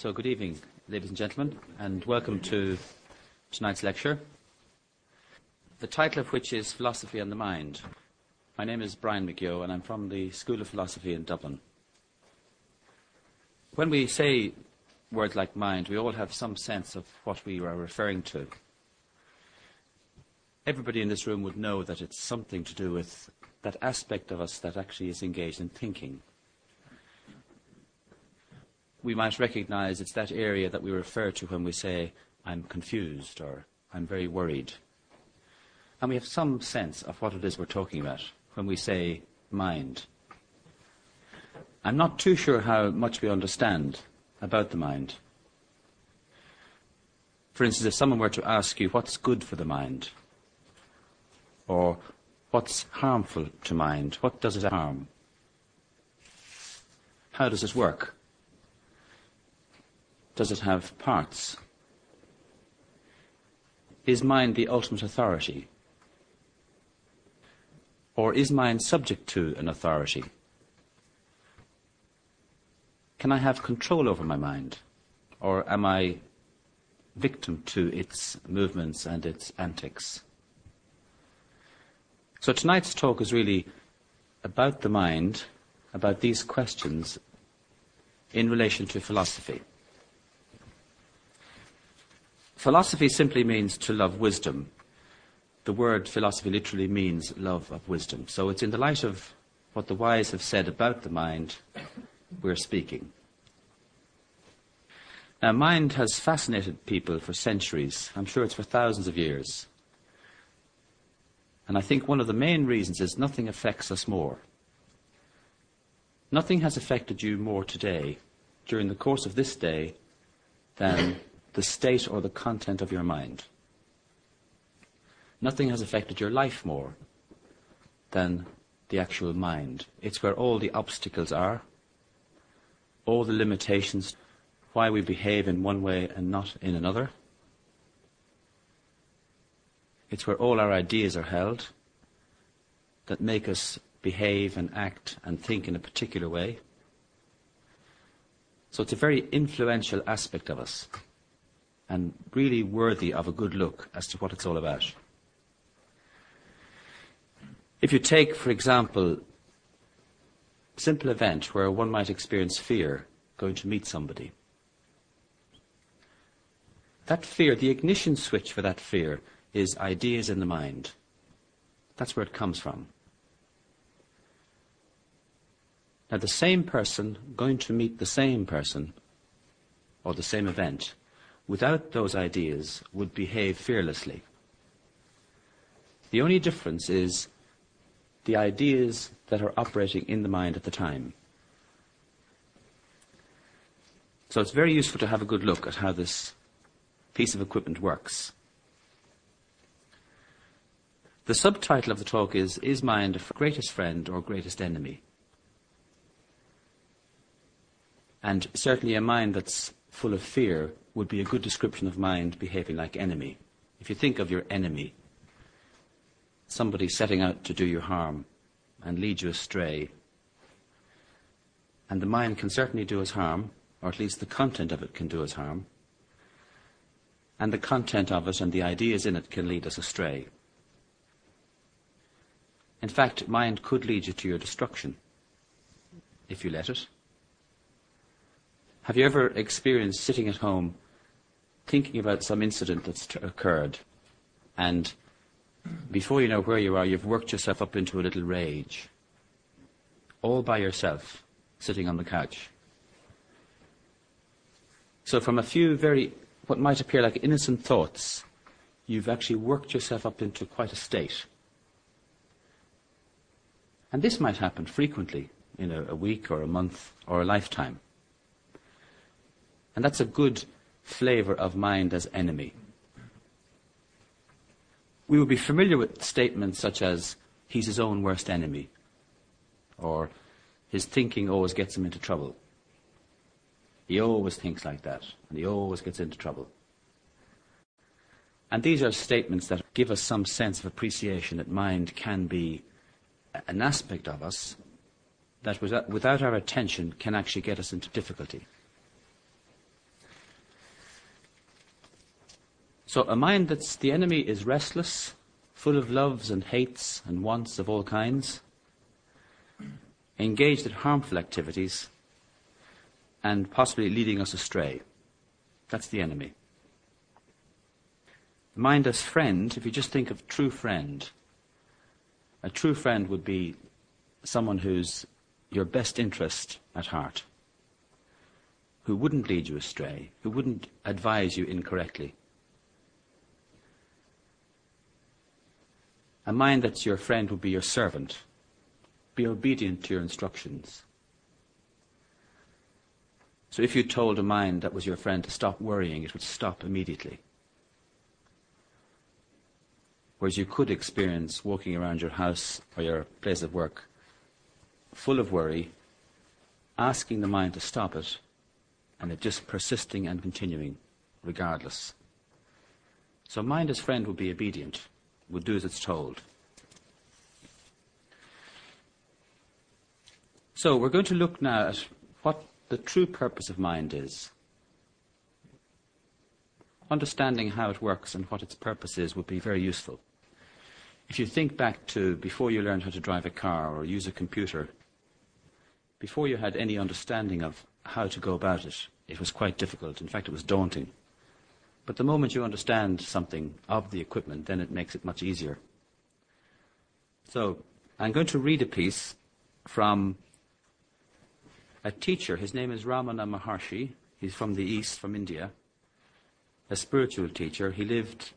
So, good evening, ladies and gentlemen, and welcome to tonight's lecture, the title of which is Philosophy and the Mind. My name is Brian McGill, and I'm from the School of Philosophy in Dublin. When we say words like mind, we all have some sense of what we are referring to. Everybody in this room would know that it's something to do with that aspect of us that actually is engaged in thinking we might recognize it's that area that we refer to when we say, I'm confused or I'm very worried. And we have some sense of what it is we're talking about when we say mind. I'm not too sure how much we understand about the mind. For instance, if someone were to ask you what's good for the mind, or what's harmful to mind, what does it harm? How does it work? Does it have parts? Is mind the ultimate authority? Or is mind subject to an authority? Can I have control over my mind? Or am I victim to its movements and its antics? So tonight's talk is really about the mind, about these questions in relation to philosophy. Philosophy simply means to love wisdom. The word philosophy literally means love of wisdom. So it's in the light of what the wise have said about the mind we're speaking. Now, mind has fascinated people for centuries. I'm sure it's for thousands of years. And I think one of the main reasons is nothing affects us more. Nothing has affected you more today, during the course of this day, than the state or the content of your mind. Nothing has affected your life more than the actual mind. It's where all the obstacles are, all the limitations, why we behave in one way and not in another. It's where all our ideas are held that make us behave and act and think in a particular way. So it's a very influential aspect of us and really worthy of a good look as to what it's all about. If you take, for example, a simple event where one might experience fear going to meet somebody, that fear, the ignition switch for that fear is ideas in the mind. That's where it comes from. Now, the same person going to meet the same person or the same event without those ideas, would behave fearlessly. The only difference is the ideas that are operating in the mind at the time. So it's very useful to have a good look at how this piece of equipment works. The subtitle of the talk is Is Mind a Greatest Friend or Greatest Enemy? And certainly a mind that's full of fear would be a good description of mind behaving like enemy. If you think of your enemy, somebody setting out to do you harm and lead you astray, and the mind can certainly do us harm, or at least the content of it can do us harm, and the content of it and the ideas in it can lead us astray. In fact, mind could lead you to your destruction if you let it. Have you ever experienced sitting at home thinking about some incident that's t- occurred and before you know where you are, you've worked yourself up into a little rage, all by yourself, sitting on the couch. So, from a few very, what might appear like innocent thoughts, you've actually worked yourself up into quite a state. And this might happen frequently, in a, a week or a month or a lifetime. And that's a good flavour of mind as enemy. We would be familiar with statements such as, he's his own worst enemy, or his thinking always gets him into trouble. He always thinks like that, and he always gets into trouble. And these are statements that give us some sense of appreciation that mind can be an aspect of us that without, our attention can actually get us into difficulty. So a mind that's the enemy is restless, full of loves and hates and wants of all kinds, engaged in harmful activities, and possibly leading us astray. That's the enemy. The mind as friend, if you just think of true friend, a true friend would be someone who's your best interest at heart, who wouldn't lead you astray, who wouldn't advise you incorrectly. A mind that's your friend would be your servant, be obedient to your instructions. So if you told a mind that was your friend to stop worrying, it would stop immediately. Whereas you could experience walking around your house or your place of work full of worry, asking the mind to stop it, and it just persisting and continuing regardless. So mind as friend would be obedient, would do as it's told. So we're going to look now at what the true purpose of mind is. Understanding how it works and what its purpose is would be very useful. If you think back to before you learned how to drive a car or use a computer, before you had any understanding of how to go about it, it was quite difficult. In fact, it was daunting. But the moment you understand something of the equipment, then it makes it much easier. So, I'm going to read a piece from a teacher. His name is Ramana Maharshi. He's from the East, from India. A spiritual teacher. He lived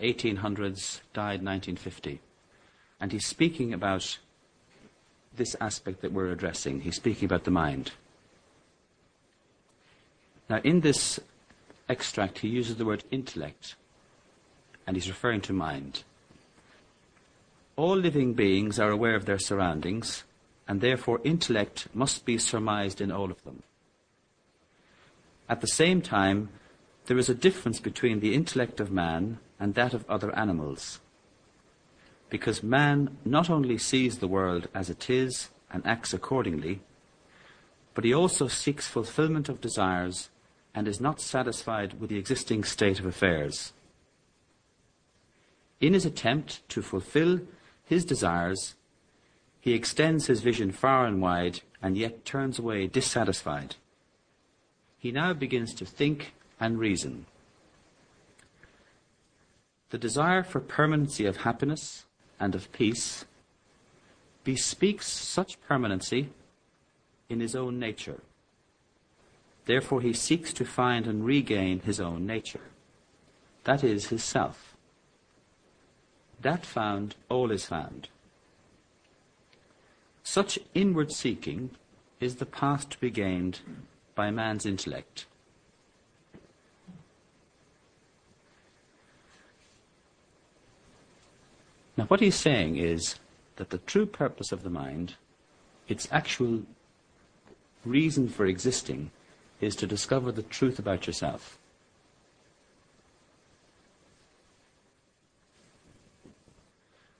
1800s, died 1950. And he's speaking about this aspect that we're addressing. He's speaking about the mind. Now, in this extract, he uses the word intellect, and he's referring to mind. All living beings are aware of their surroundings, and therefore intellect must be surmised in all of them. At the same time, there is a difference between the intellect of man and that of other animals. Because man not only sees the world as it is and acts accordingly, but he also seeks fulfillment of desires and is not satisfied with the existing state of affairs. In his attempt to fulfill his desires, he extends his vision far and wide and yet turns away dissatisfied. He now begins to think and reason. The desire for permanency of happiness and of peace bespeaks such permanency in his own nature. Therefore, he seeks to find and regain his own nature. That is, his self. That found, all is found. Such inward seeking is the path to be gained by man's intellect. Now, what he's saying is that the true purpose of the mind, its actual reason for existing, is to discover the truth about yourself.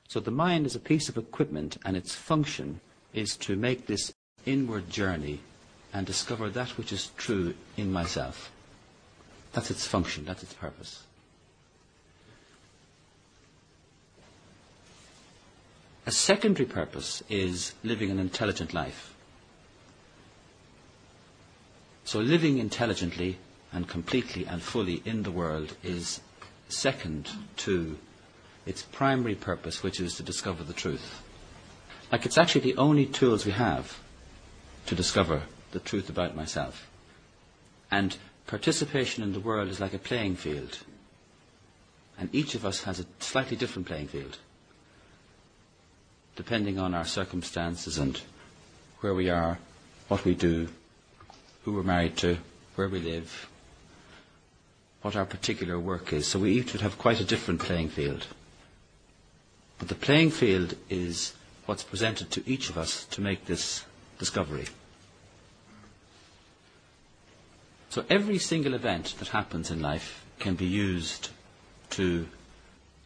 So the mind is a piece of equipment, and its function is to make this inward journey and discover that which is true in myself. That's its function, that's its purpose. A secondary purpose is living an intelligent life. So living intelligently and completely and fully in the world is second to its primary purpose, which is to discover the truth. Like it's actually the only tools we have to discover the truth about myself. And participation in the world is like a playing field. And each of us has a slightly different playing field, depending on our circumstances and where we are, what we do, who we're married to, where we live, what our particular work is. So we each would have quite a different playing field. But the playing field is what's presented to each of us to make this discovery. So every single event that happens in life can be used to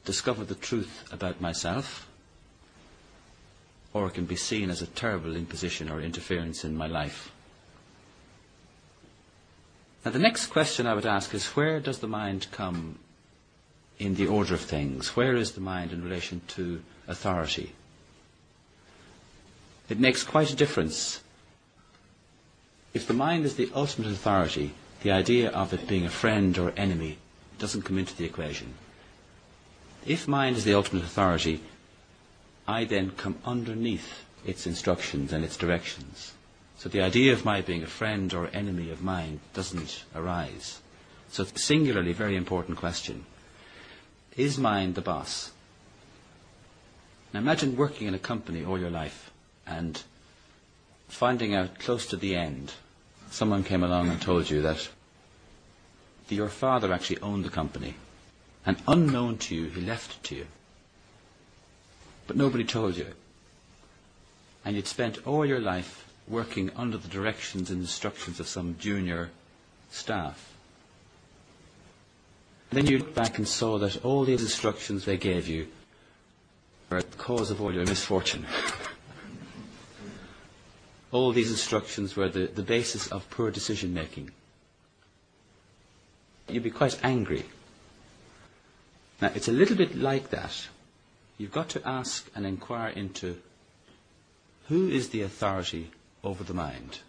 discover the truth about myself, or it can be seen as a terrible imposition or interference in my life. Now, the next question I would ask is where does the mind come in the order of things? Where is the mind in relation to authority? It makes quite a difference. If the mind is the ultimate authority, the idea of it being a friend or enemy doesn't come into the equation. If mind is the ultimate authority, I then come underneath its instructions and its directions. So the idea of my being a friend or enemy of mine doesn't arise. So it's a singularly very important question. Is mine the boss? Now imagine working in a company all your life and finding out close to the end, someone came along and told you that your father actually owned the company. And unknown to you, he left it to you. But nobody told you. And you'd spent all your life working under the directions and instructions of some junior staff. Then you looked back and saw that all these instructions they gave you were the cause of all your misfortune. all these instructions were the, the basis of poor decision making. You'd be quite angry. Now, it's a little bit like that. You've got to ask and inquire into who is the authority over the mind?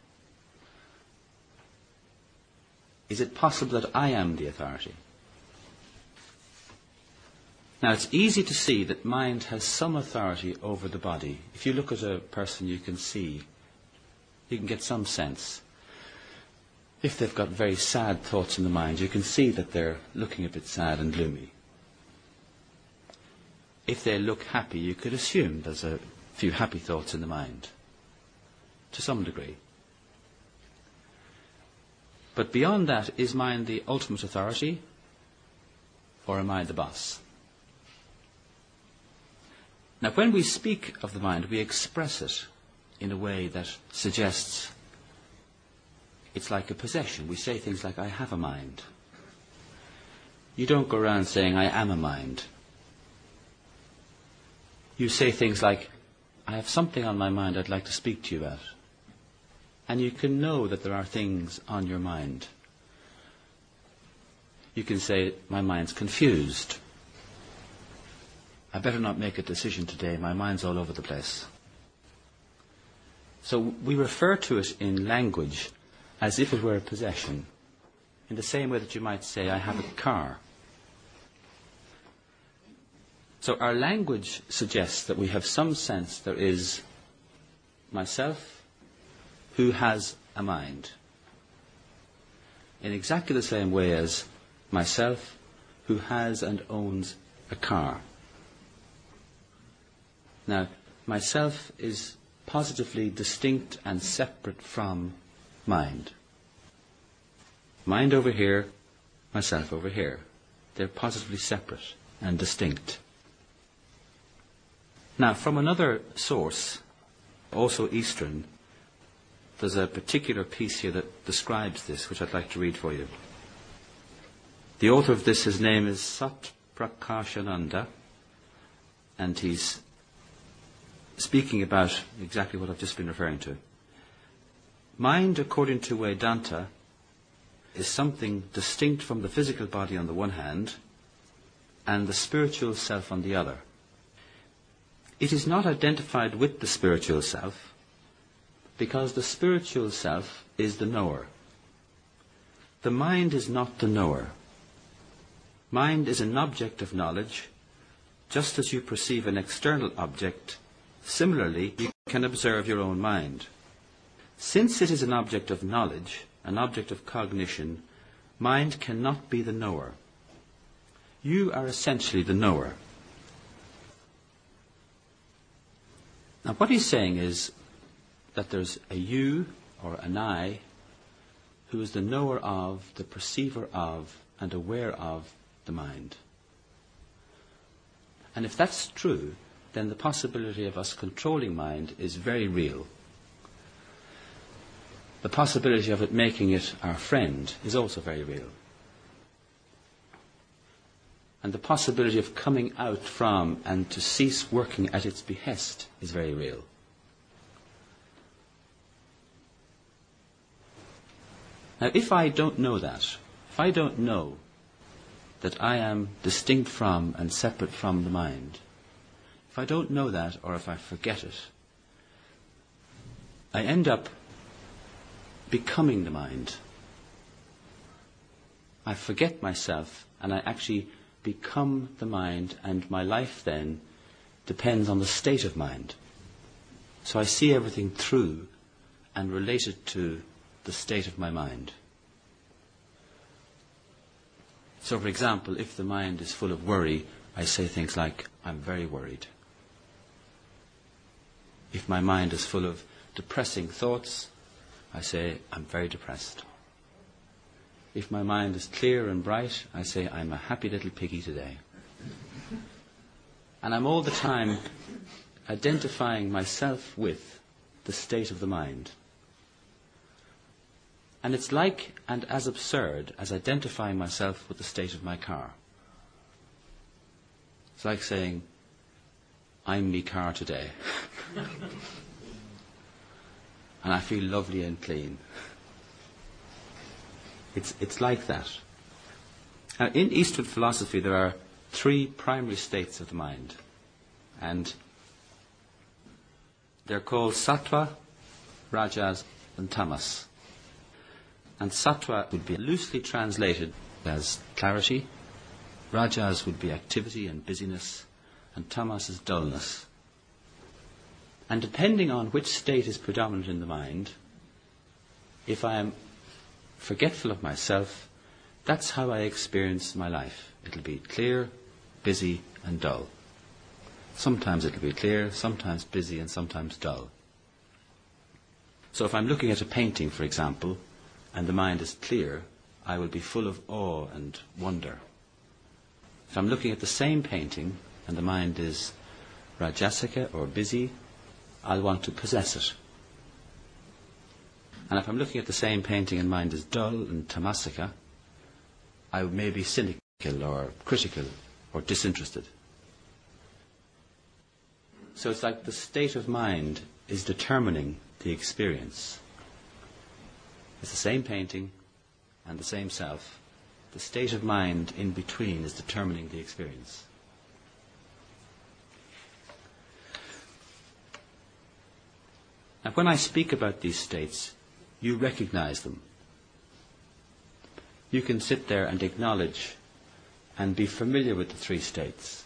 Is it possible that I am the authority? Now, it's easy to see that mind has some authority over the body. If you look at a person, you can see, you can get some sense. If they've got very sad thoughts in the mind, you can see that they're looking a bit sad and gloomy. If they look happy, you could assume there's a few happy thoughts in the mind, to some degree. But beyond that, is mind the ultimate authority, or am I the boss? Now, when we speak of the mind, we express it in a way that suggests it's like a possession. We say things like, I have a mind. You don't go around saying, I am a mind. You say things like, I have something on my mind I'd like to speak to you about. And you can know that there are things on your mind. You can say, My mind's confused. I better not make a decision today. My mind's all over the place. So we refer to it in language as if it were a possession, in the same way that you might say, I have a car. So our language suggests that we have some sense there is myself who has a mind. In exactly the same way as myself who has and owns a car. Now, myself is positively distinct and separate from mind. Mind over here, myself over here. They're positively separate and distinct. Now, from another source, also Eastern, there's a particular piece here that describes this, which I'd like to read for you. The author of this, his name is Sat Prakashananda, and he's speaking about exactly what I've just been referring to. Mind, according to Vedanta, is something distinct from the physical body on the one hand and the spiritual self on the other. It is not identified with the spiritual self because the spiritual self is the knower. The mind is not the knower. Mind is an object of knowledge, just as you perceive an external object. Similarly, you can observe your own mind. Since it is an object of knowledge, an object of cognition, mind cannot be the knower. You are essentially the knower. Now, what he's saying is that there's a you or an I who is the knower of, the perceiver of, and aware of the mind. And if that's true, then the possibility of us controlling mind is very real. The possibility of it making it our friend is also very real. And the possibility of coming out from and to cease working at its behest is very real. Now, if I don't know that, if I don't know that I am distinct from and separate from the mind, if I don't know that or if I forget it, I end up becoming the mind. I forget myself and I actually become the mind, and my life then depends on the state of mind. So I see everything through and relate it to the state of my mind. So, for example, if the mind is full of worry, I say things like, I'm very worried. If my mind is full of depressing thoughts, I say, I'm very depressed. If my mind is clear and bright, I say, I'm a happy little piggy today. And I'm all the time identifying myself with the state of the mind. And it's like and as absurd as identifying myself with the state of my car. It's like saying, I'm me car today. and I feel lovely and clean. It's, it's like that. Now, in Eastwood philosophy, there are three primary states of the mind. And they're called sattva, rajas, and tamas. And sattva would be loosely translated as clarity, rajas would be activity and busyness, and tamas is dullness. And depending on which state is predominant in the mind, if I am forgetful of myself, that's how I experience my life. It'll be clear, busy, and dull. Sometimes it'll be clear, sometimes busy, and sometimes dull. So if I'm looking at a painting, for example, and the mind is clear, I will be full of awe and wonder. If I'm looking at the same painting and the mind is rajasika or busy, I'll want to possess it. And if I'm looking at the same painting and mind is dull and tamasika, I may be cynical or critical or disinterested. So it's like the state of mind is determining the experience. It's the same painting and the same self. The state of mind in between is determining the experience. And when I speak about these states, you recognize them. You can sit there and acknowledge and be familiar with the three states.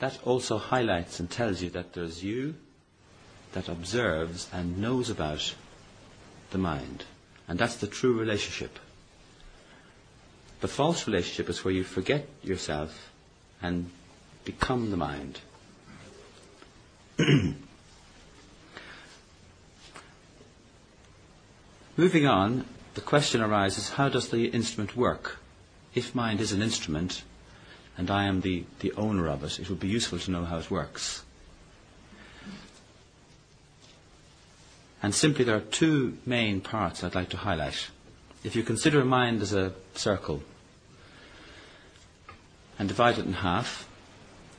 That also highlights and tells you that there's you that observes and knows about the mind. And that's the true relationship. The false relationship is where you forget yourself and become the mind. Moving on, the question arises how does the instrument work? If mind is an instrument and I am the, the owner of it, it would be useful to know how it works. And simply, there are two main parts I'd like to highlight. If you consider a mind as a circle and divide it in half,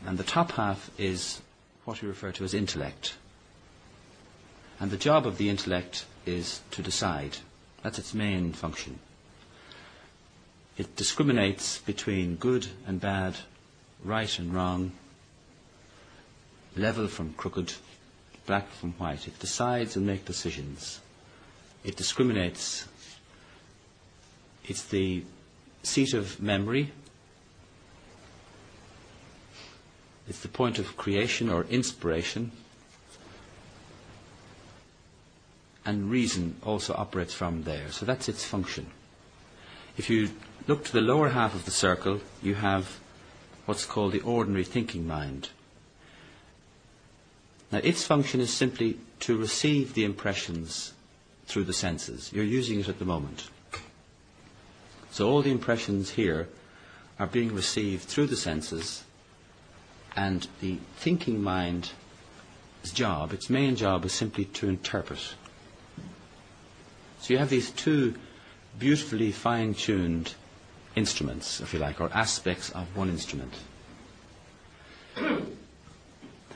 and the top half is what we refer to as intellect. And the job of the intellect is to decide. That's its main function. It discriminates between good and bad, right and wrong, level from crooked, black from white. It decides and makes decisions. It discriminates. It's the seat of memory. It's the point of creation or inspiration. and reason also operates from there. So that's its function. If you look to the lower half of the circle, you have what's called the ordinary thinking mind. Now, its function is simply to receive the impressions through the senses. You're using it at the moment. So all the impressions here are being received through the senses, and the thinking mind's job, its main job, is simply to interpret so you have these two beautifully fine tuned instruments, if you like, or aspects of one instrument.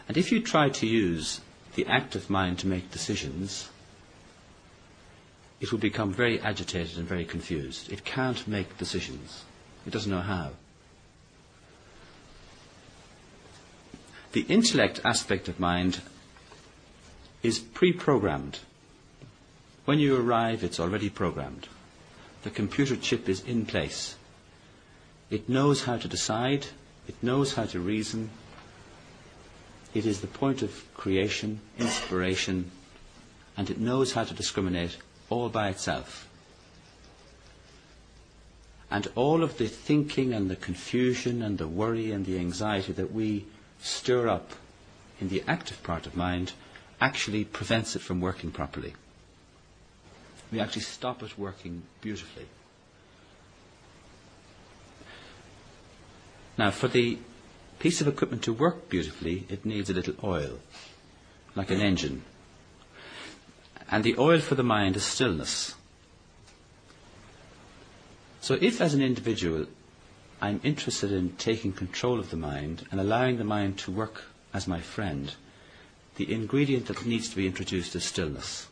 And if you try to use the active mind to make decisions, it will become very agitated and very confused. It can't make decisions. It doesn't know how. The intellect aspect of mind is pre programmed. When you arrive, it's already programmed. The computer chip is in place. It knows how to decide, it knows how to reason. It is the point of creation, inspiration, and it knows how to discriminate all by itself. And all of the thinking and the confusion and the worry and the anxiety that we stir up in the active part of mind actually prevents it from working properly. We actually stop it working beautifully. Now, for the piece of equipment to work beautifully, it needs a little oil, like an engine. And the oil for the mind is stillness. So, if as an individual I'm interested in taking control of the mind and allowing the mind to work as my friend, the ingredient that needs to be introduced is stillness.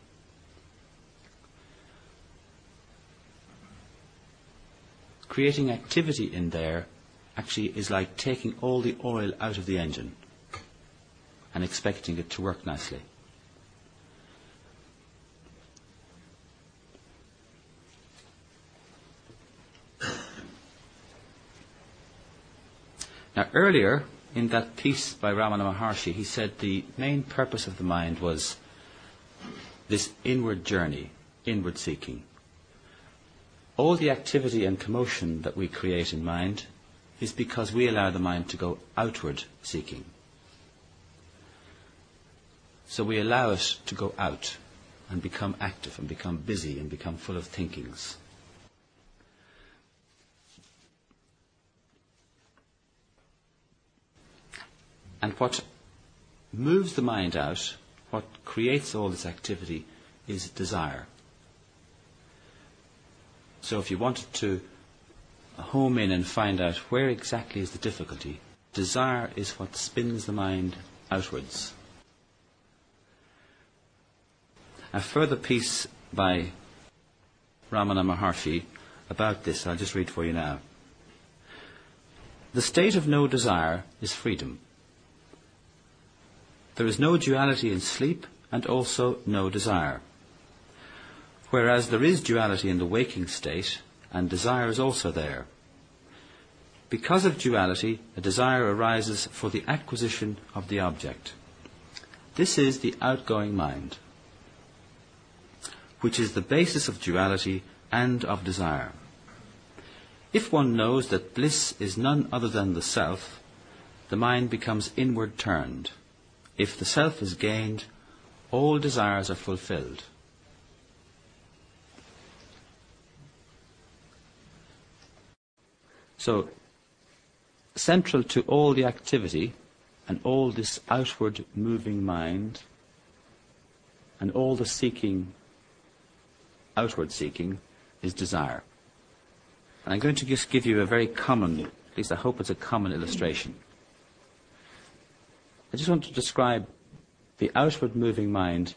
Creating activity in there actually is like taking all the oil out of the engine and expecting it to work nicely. Now, earlier in that piece by Ramana Maharshi, he said the main purpose of the mind was this inward journey, inward seeking. All the activity and commotion that we create in mind is because we allow the mind to go outward seeking. So we allow it to go out and become active and become busy and become full of thinkings. And what moves the mind out, what creates all this activity, is desire. So if you wanted to home in and find out where exactly is the difficulty, desire is what spins the mind outwards. A further piece by Ramana Maharshi about this, I'll just read for you now. The state of no desire is freedom. There is no duality in sleep and also no desire. Whereas there is duality in the waking state and desire is also there. Because of duality, a desire arises for the acquisition of the object. This is the outgoing mind, which is the basis of duality and of desire. If one knows that bliss is none other than the self, the mind becomes inward turned if the self is gained, all desires are fulfilled. So, central to all the activity and all this outward moving mind and all the seeking, outward seeking, is desire. And I'm going to just give you a very common, at least I hope it's a common illustration. I just want to describe the outward moving mind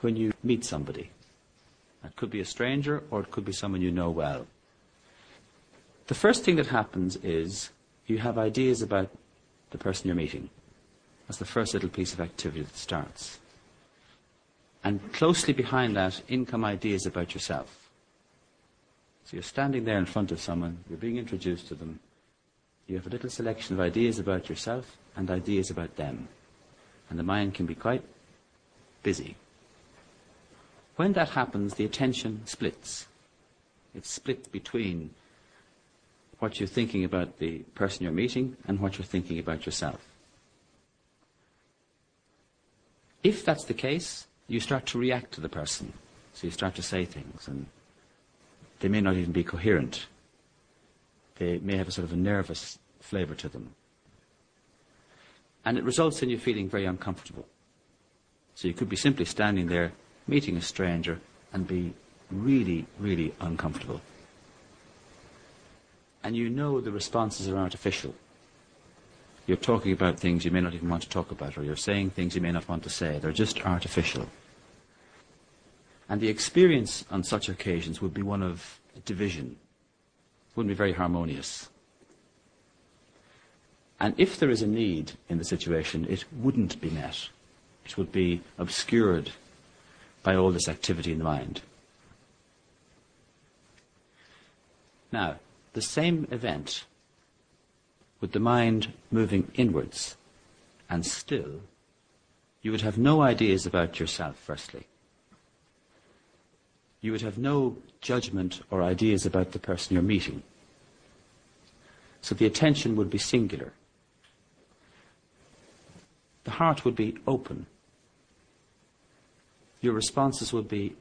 when you meet somebody. It could be a stranger or it could be someone you know well. The first thing that happens is you have ideas about the person you're meeting. That's the first little piece of activity that starts. And closely behind that, in come ideas about yourself. So you're standing there in front of someone, you're being introduced to them, you have a little selection of ideas about yourself and ideas about them. And the mind can be quite busy. When that happens, the attention splits. It's split between what you're thinking about the person you're meeting and what you're thinking about yourself. If that's the case, you start to react to the person. So you start to say things, and they may not even be coherent. They may have a sort of a nervous flavour to them. And it results in you feeling very uncomfortable. So you could be simply standing there, meeting a stranger, and be really, really uncomfortable. And you know the responses are artificial. You're talking about things you may not even want to talk about, or you're saying things you may not want to say. They're just artificial. And the experience on such occasions would be one of division. it Wouldn't be very harmonious. And if there is a need in the situation, it wouldn't be met. It would be obscured by all this activity in the mind. Now, the same event, with the mind moving inwards and still, you would have no ideas about yourself, firstly. You would have no judgment or ideas about the person you're meeting. So the attention would be singular. The heart would be open. Your responses would be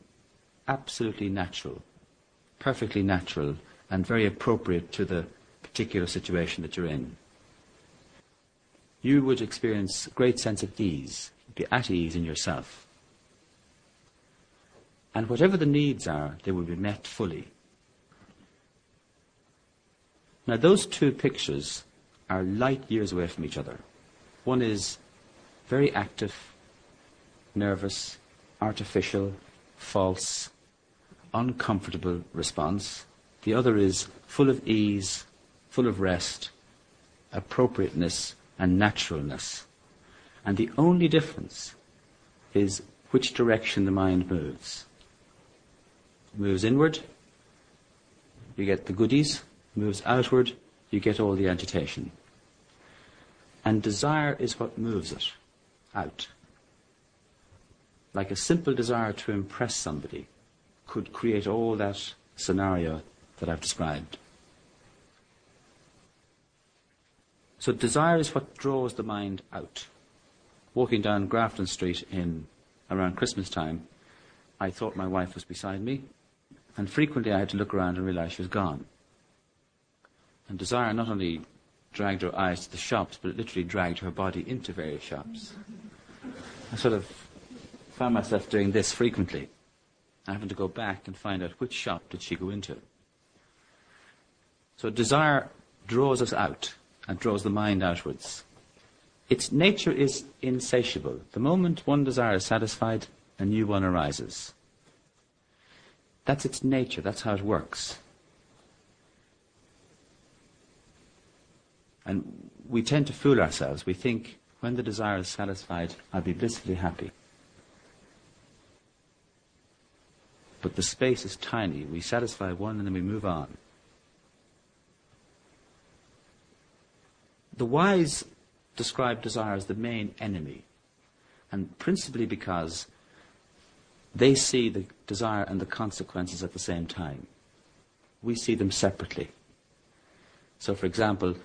absolutely natural, perfectly natural, and very appropriate to the particular situation that you're in. You would experience great sense of ease, be at ease in yourself. And whatever the needs are, they will be met fully. Now, those two pictures are light years away from each other. One is very active, nervous, artificial, false, uncomfortable response. The other is full of ease, full of rest, appropriateness, and naturalness. And the only difference is which direction the mind moves. moves inward, you get the goodies. moves outward, you get all the agitation. And desire is what moves it out. Like a simple desire to impress somebody could create all that scenario that I've described. So desire is what draws the mind out. Walking down Grafton Street in around Christmas time, I thought my wife was beside me, and frequently I had to look around and realize she was gone. And desire not only dragged her eyes to the shops, but it literally dragged her body into various shops. I sort of found myself doing this frequently, having to go back and find out which shop did she go into. So desire draws us out and draws the mind outwards. Its nature is insatiable. The moment one desire is satisfied, a new one arises. That's its nature, that's how it works. And we tend to fool ourselves. We think when the desire is satisfied, I'll be blissfully happy. But the space is tiny. We satisfy one and then we move on. The wise describe desire as the main enemy, and principally because they see the desire and the consequences at the same time. We see them separately. So, for example,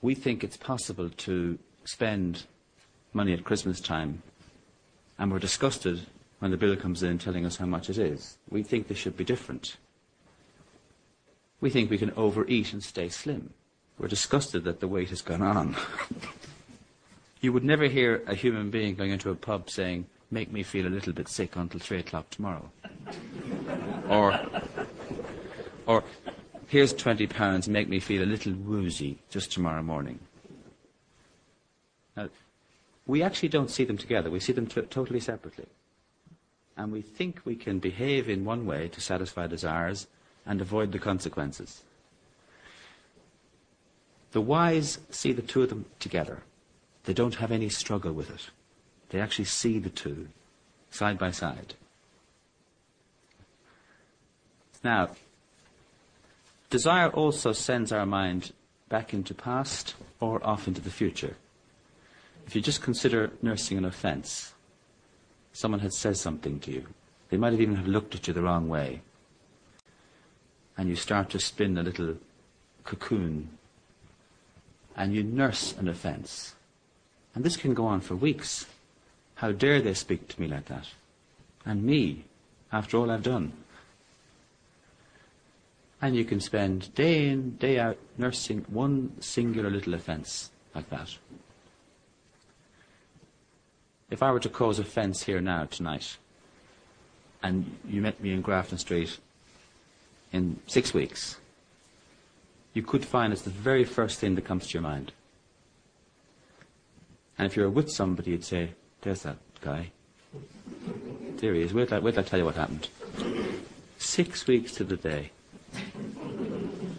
we think it's possible to spend money at Christmas time, and we're disgusted when the bill comes in telling us how much it is. We think this should be different. We think we can overeat and stay slim. We're disgusted that the weight has gone on. you would never hear a human being going into a pub saying, Make me feel a little bit sick until three o'clock tomorrow. or, or, here's 20 pounds, make me feel a little woozy just tomorrow morning. Now, we actually don't see them together. We see them t- totally separately. And we think we can behave in one way to satisfy desires and avoid the consequences. The wise see the two of them together. They don't have any struggle with it. They actually see the two side by side. Now, desire also sends our mind back into past or off into the future. If you just consider nursing an offence, someone had said something to you. They might have even have looked at you the wrong way. And you start to spin a little cocoon and you nurse an offence. And this can go on for weeks. How dare they speak to me like that? And me, after all I've done. And you can spend day in, day out nursing one singular little offence like that. If I were to cause offence here now, tonight, and you met me in Grafton Street in six weeks, you could find it's the very first thing that comes to your mind. And if you're with somebody, you'd say, There's that guy. theory is, wait till, till I tell you what happened. Six weeks to the day.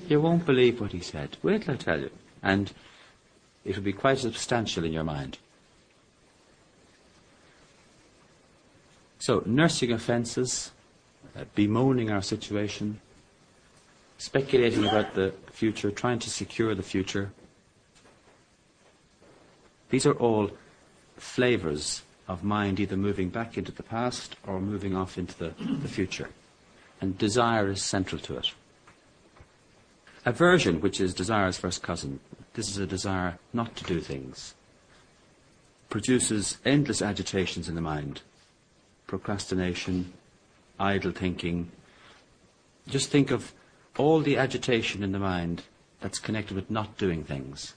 You won't believe what he said. Wait till I tell you. And it will be quite substantial in your mind. So, nursing offences, uh, bemoaning our situation, speculating about the future, trying to secure the future. These are all flavours of mind either moving back into the past or moving off into the, the future. And desire is central to it. Aversion, which is desire's first cousin, this is a desire not to do things, produces endless agitations in the mind procrastination, idle thinking. Just think of all the agitation in the mind that's connected with not doing things.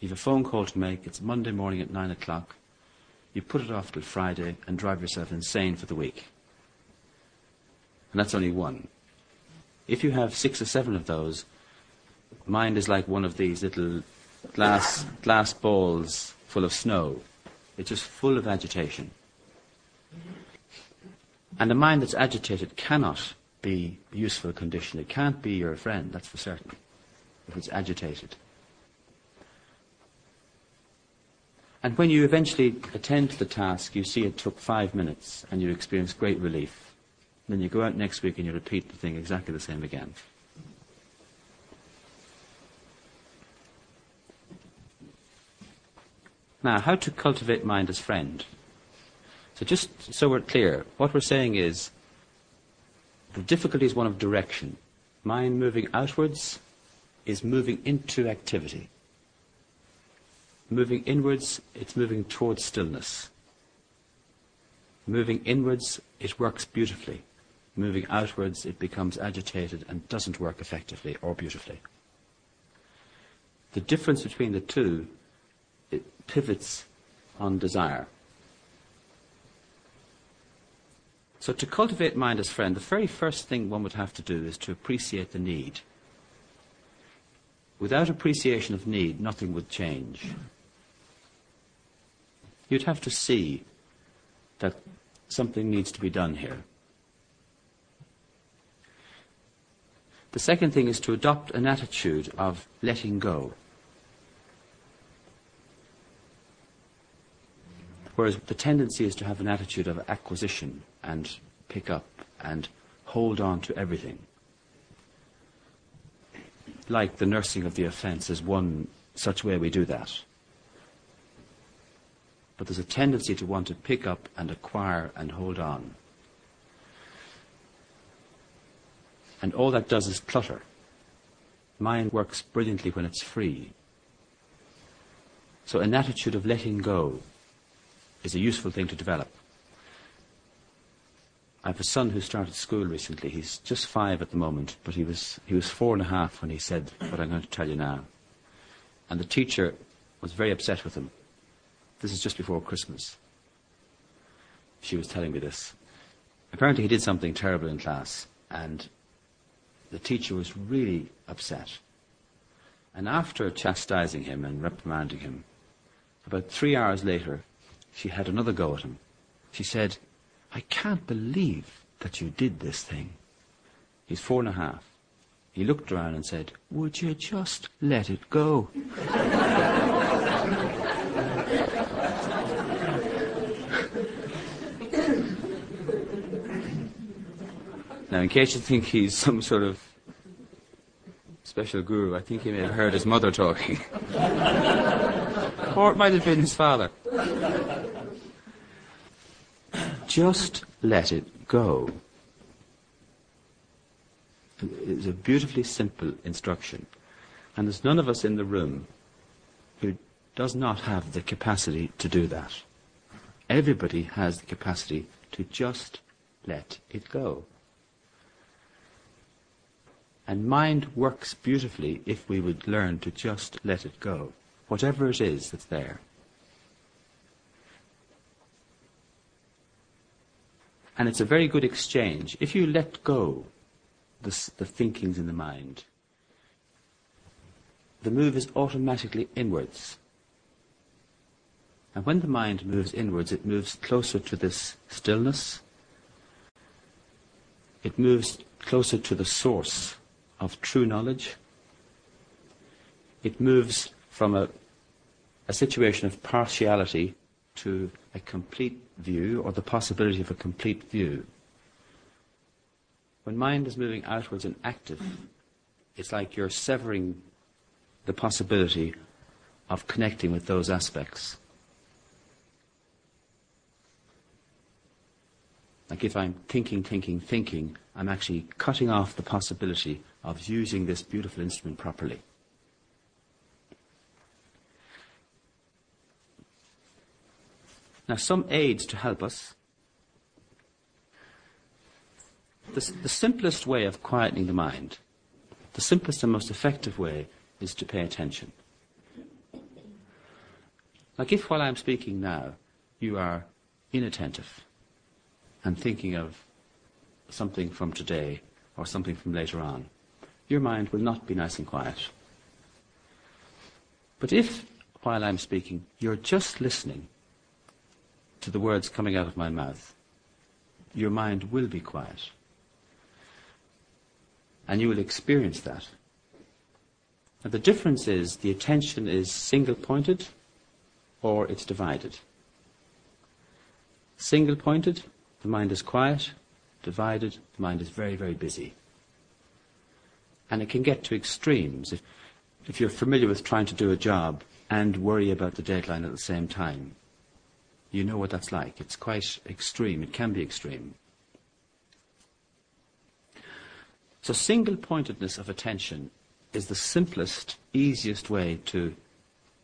You have a phone call to make, it's Monday morning at nine o'clock. You put it off till Friday and drive yourself insane for the week. And that's only one. If you have six or seven of those, mind is like one of these little glass, glass balls full of snow. It's just full of agitation. And a mind that's agitated cannot be a useful condition. It can't be your friend, that's for certain, if it's agitated. And when you eventually attend to the task, you see it took five minutes and you experience great relief. Then you go out next week and you repeat the thing exactly the same again. Now, how to cultivate mind as friend? So just so we're clear, what we're saying is the difficulty is one of direction. Mind moving outwards is moving into activity. Moving inwards, it's moving towards stillness. Moving inwards, it works beautifully. Moving outwards, it becomes agitated and doesn't work effectively or beautifully. The difference between the two, pivots on desire. So to cultivate mind as friend, the very first thing one would have to do is to appreciate the need. Without appreciation of need, nothing would change. You'd have to see that something needs to be done here. The second thing is to adopt an attitude of letting go. Whereas the tendency is to have an attitude of acquisition and pick up and hold on to everything. Like the nursing of the offence is one such way we do that. But there's a tendency to want to pick up and acquire and hold on. And all that does is clutter. Mind works brilliantly when it's free. So an attitude of letting go is a useful thing to develop. I have a son who started school recently. He's just five at the moment, but he was, he was four and a half when he said what I'm going to tell you now. And the teacher was very upset with him. This is just before Christmas. She was telling me this. Apparently, he did something terrible in class, and the teacher was really upset. And after chastising him and reprimanding him, about three hours later, she had another go at him. She said, I can't believe that you did this thing. He's four and a half. He looked around and said, Would you just let it go? now, in case you think he's some sort of special guru, I think he may have heard his mother talking. or it might have been his father. Just let it go. It's a beautifully simple instruction. And there's none of us in the room who does not have the capacity to do that. Everybody has the capacity to just let it go. And mind works beautifully if we would learn to just let it go, whatever it is that's there. And it's a very good exchange. If you let go the, the thinkings in the mind, the move is automatically inwards. And when the mind moves inwards, it moves closer to this stillness, It moves closer to the source of true knowledge. It moves from a, a situation of partiality to a complete view or the possibility of a complete view. When mind is moving outwards and active, it's like you're severing the possibility of connecting with those aspects. Like if I'm thinking, thinking, thinking, I'm actually cutting off the possibility of using this beautiful instrument properly. Now, some aids to help us. The, the simplest way of quietening the mind, the simplest and most effective way, is to pay attention. Like if while I'm speaking now, you are inattentive and thinking of something from today or something from later on, your mind will not be nice and quiet. But if, while I'm speaking, you're just listening to the words coming out of my mouth, your mind will be quiet. And you will experience that. Now, the difference is the attention is single pointed or it's divided. Single pointed, the mind is quiet. Divided, the mind is very, very busy. And it can get to extremes. If, if you're familiar with trying to do a job and worry about the deadline at the same time, you know what that's like. It's quite extreme. It can be extreme. So single pointedness of attention is the simplest, easiest way to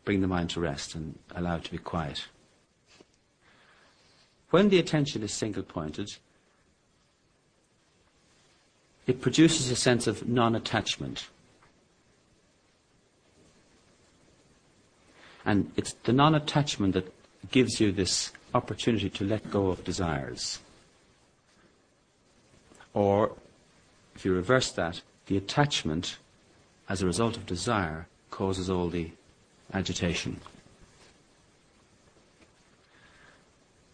bring the mind to rest and allow it to be quiet. When the attention is single pointed, it produces a sense of non attachment. And it's the non attachment that gives you this opportunity to let go of desires. Or, if you reverse that, the attachment as a result of desire causes all the agitation.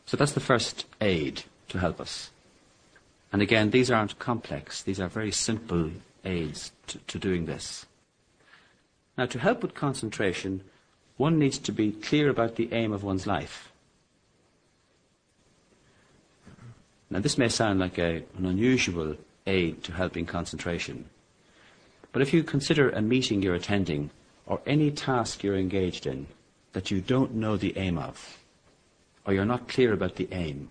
So that's the first aid to help us. And again, these aren't complex, these are very simple aids to, to doing this. Now, to help with concentration, one needs to be clear about the aim of one's life. Now, this may sound like a, an unusual aid to helping concentration, but if you consider a meeting you're attending or any task you're engaged in that you don't know the aim of, or you're not clear about the aim,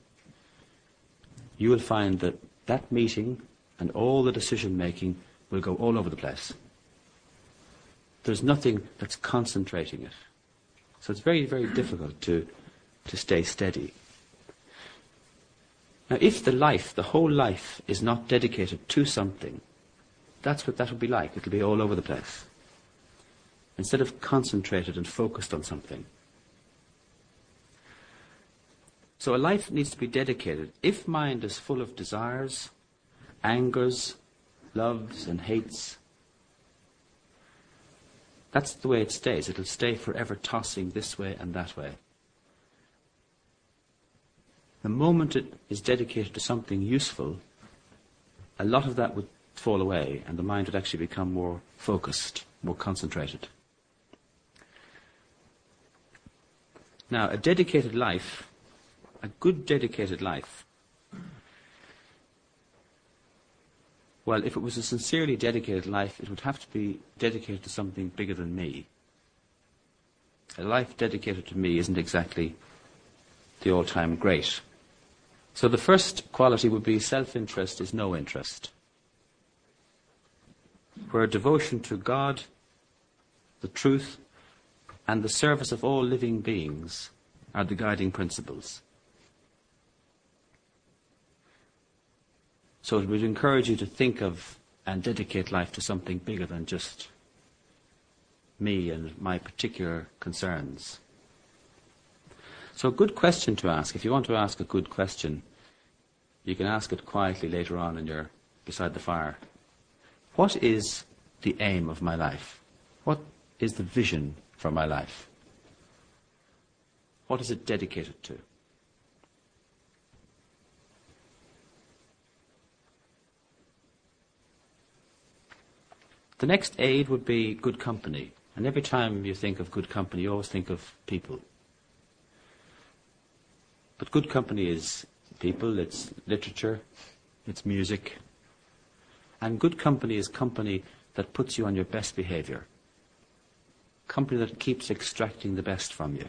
you will find that that meeting and all the decision making will go all over the place. There's nothing that's concentrating it. So it's very, very difficult to, to stay steady. Now, if the life, the whole life, is not dedicated to something, that's what that will be like. It'll be all over the place. Instead of concentrated and focused on something. So a life needs to be dedicated. If mind is full of desires, angers, loves, and hates, that's the way it stays. It'll stay forever tossing this way and that way. The moment it is dedicated to something useful, a lot of that would fall away and the mind would actually become more focused, more concentrated. Now, a dedicated life, a good dedicated life, Well, if it was a sincerely dedicated life, it would have to be dedicated to something bigger than me. A life dedicated to me isn't exactly the all time great. So the first quality would be self interest is no interest. Where devotion to God, the truth, and the service of all living beings are the guiding principles. So it would encourage you to think of and dedicate life to something bigger than just me and my particular concerns. So, a good question to ask, if you want to ask a good question, you can ask it quietly later on in your beside the fire. What is the aim of my life? What is the vision for my life? What is it dedicated to? The next aid would be good company. And every time you think of good company, you always think of people. But good company is people, it's literature, it's music. And good company is company that puts you on your best behavior. Company that keeps extracting the best from you.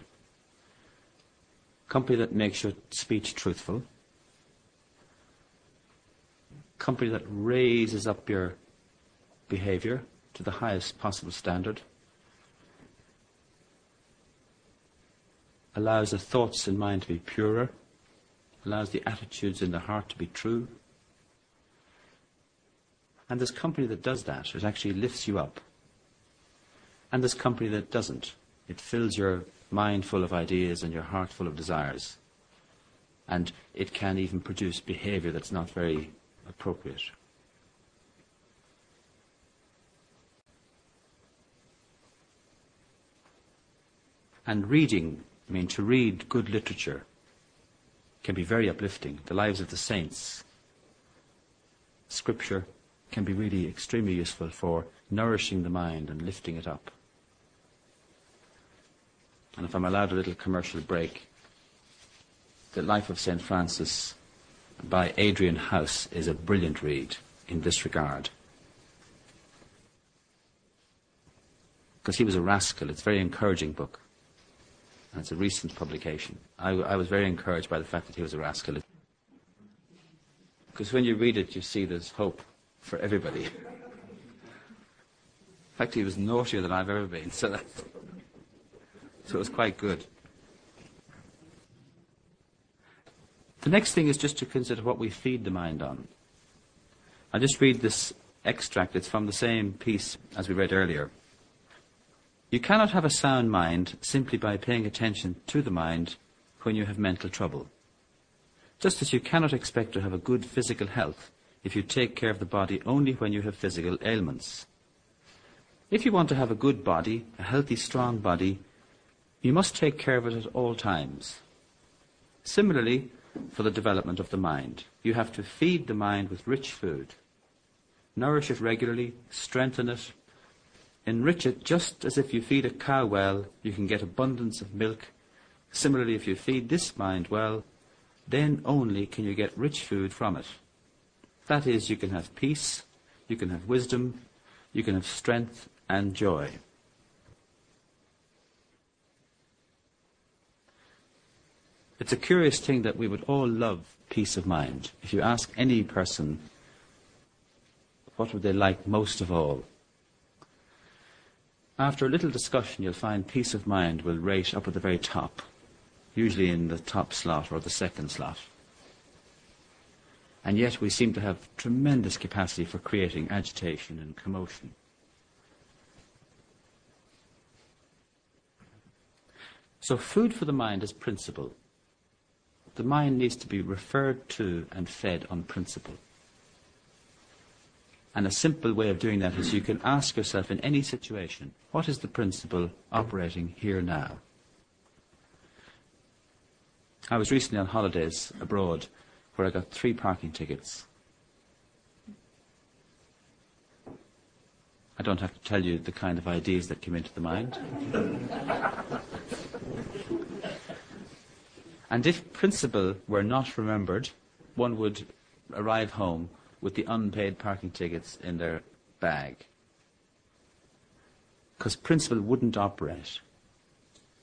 Company that makes your speech truthful. Company that raises up your behavior to the highest possible standard. Allows the thoughts in mind to be purer. Allows the attitudes in the heart to be true. And this company that does that. It actually lifts you up. And this company that doesn't. It fills your mind full of ideas and your heart full of desires. And it can even produce behavior that's not very appropriate. And reading, I mean, to read good literature can be very uplifting. The lives of the saints, scripture can be really extremely useful for nourishing the mind and lifting it up. And if I'm allowed a little commercial break, The Life of St. Francis by Adrian House is a brilliant read in this regard. Because he was a rascal. It's a very encouraging book. It's a recent publication. I, I was very encouraged by the fact that he was a rascal. Because when you read it, you see there's hope for everybody. In fact, he was naughtier than I've ever been, so, that, so it was quite good. The next thing is just to consider what we feed the mind on. I just read this extract. It's from the same piece as we read earlier. You cannot have a sound mind simply by paying attention to the mind when you have mental trouble. Just as you cannot expect to have a good physical health if you take care of the body only when you have physical ailments. If you want to have a good body, a healthy, strong body, you must take care of it at all times. Similarly, for the development of the mind, you have to feed the mind with rich food. Nourish it regularly, strengthen it, enrich it just as if you feed a cow well, you can get abundance of milk. Similarly, if you feed this mind well, then only can you get rich food from it. That is, you can have peace, you can have wisdom, you can have strength and joy. It's a curious thing that we would all love peace of mind. If you ask any person, what would they like most of all? After a little discussion, you'll find peace of mind will rate up at the very top, usually in the top slot or the second slot. And yet we seem to have tremendous capacity for creating agitation and commotion. So food for the mind is principle. The mind needs to be referred to and fed on principle. And a simple way of doing that is you can ask yourself in any situation, what is the principle operating here now? I was recently on holidays abroad where I got three parking tickets. I don't have to tell you the kind of ideas that came into the mind. and if principle were not remembered, one would arrive home with the unpaid parking tickets in their bag. Because principle wouldn't operate.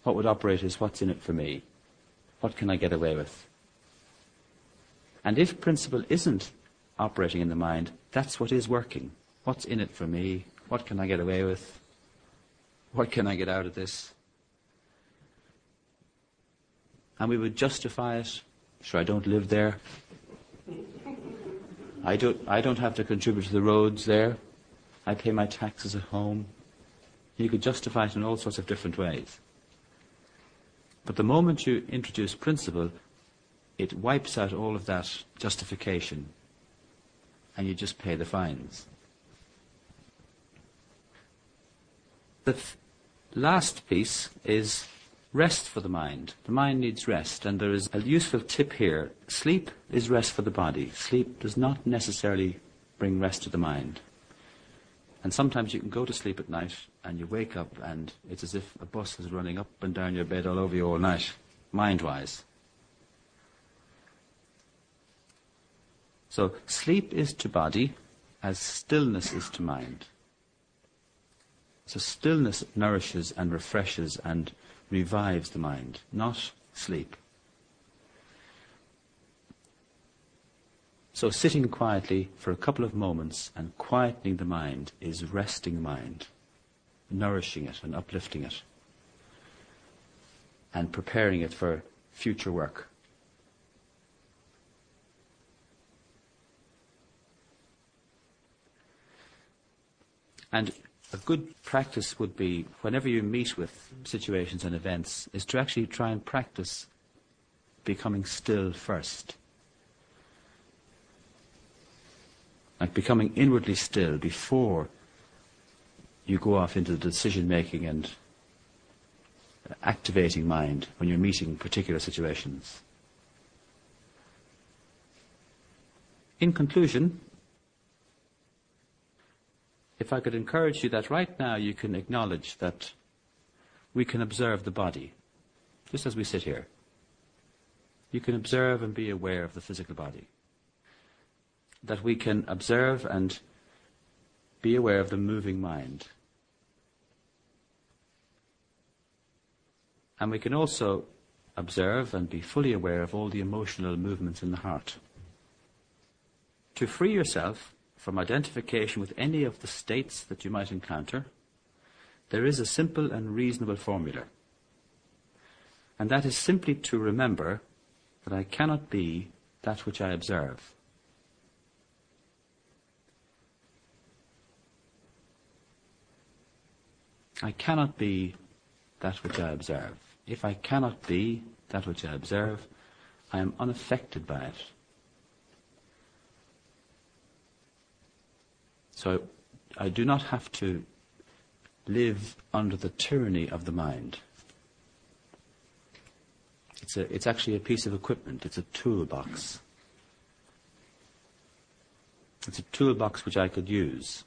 What would operate is what's in it for me? What can I get away with? And if principle isn't operating in the mind, that's what is working. What's in it for me? What can I get away with? What can I get out of this? And we would justify it. Sure, I don't live there. I don't, I don't have to contribute to the roads there. I pay my taxes at home. You could justify it in all sorts of different ways. But the moment you introduce principle, it wipes out all of that justification and you just pay the fines. The f- last piece is rest for the mind. The mind needs rest, and there is a useful tip here. Sleep is rest for the body. Sleep does not necessarily bring rest to the mind. And sometimes you can go to sleep at night and you wake up and it's as if a bus is running up and down your bed all over you all night, mind wise. So sleep is to body as stillness is to mind. So stillness nourishes and refreshes and revives the mind, not sleep. So sitting quietly for a couple of moments and quietening the mind is resting the mind, nourishing it and uplifting it, and preparing it for future work. And a good practice would be, whenever you meet with situations and events, is to actually try and practice becoming still first. Like becoming inwardly still before you go off into the decision making and activating mind when you're meeting particular situations. In conclusion, if I could encourage you that right now you can acknowledge that we can observe the body, just as we sit here. You can observe and be aware of the physical body. That we can observe and be aware of the moving mind. And we can also observe and be fully aware of all the emotional movements in the heart. To free yourself from identification with any of the states that you might encounter, there is a simple and reasonable formula. And that is simply to remember that I cannot be that which I observe. I cannot be that which I observe. If I cannot be that which I observe, I am unaffected by it. So I do not have to live under the tyranny of the mind. It's, a, it's actually a piece of equipment, it's a toolbox. It's a toolbox which I could use.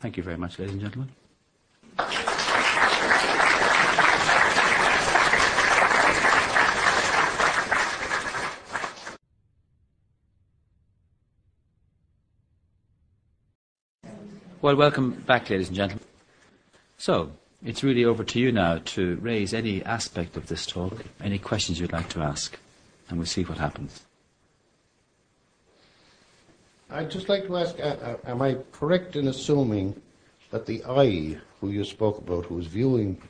Thank you very much, ladies and gentlemen. Well, welcome back, ladies and gentlemen. So, it's really over to you now to raise any aspect of this talk, any questions you'd like to ask, and we'll see what happens. I'd just like to ask, uh, uh, am I correct in assuming that the I, who you spoke about, who is viewing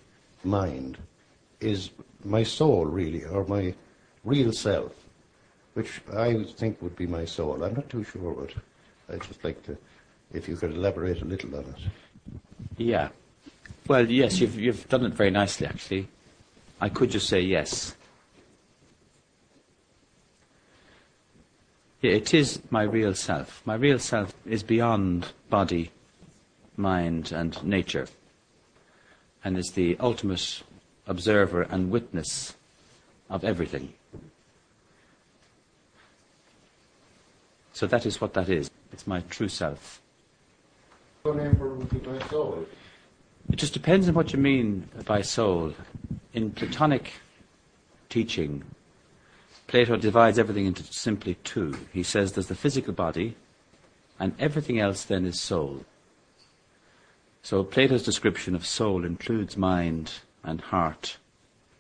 mind, is my soul, really, or my real self, which I think would be my soul? I'm not too sure, but I'd just like to if you could elaborate a little on it. Yeah. Well, yes, you've, you've done it very nicely, actually. I could just say yes. It is my real self. My real self is beyond body, mind, and nature, and is the ultimate observer and witness of everything. So that is what that is. It's my true self. It just depends on what you mean by soul. In Platonic teaching, Plato divides everything into simply two. He says there's the physical body, and everything else then is soul. So Plato's description of soul includes mind and heart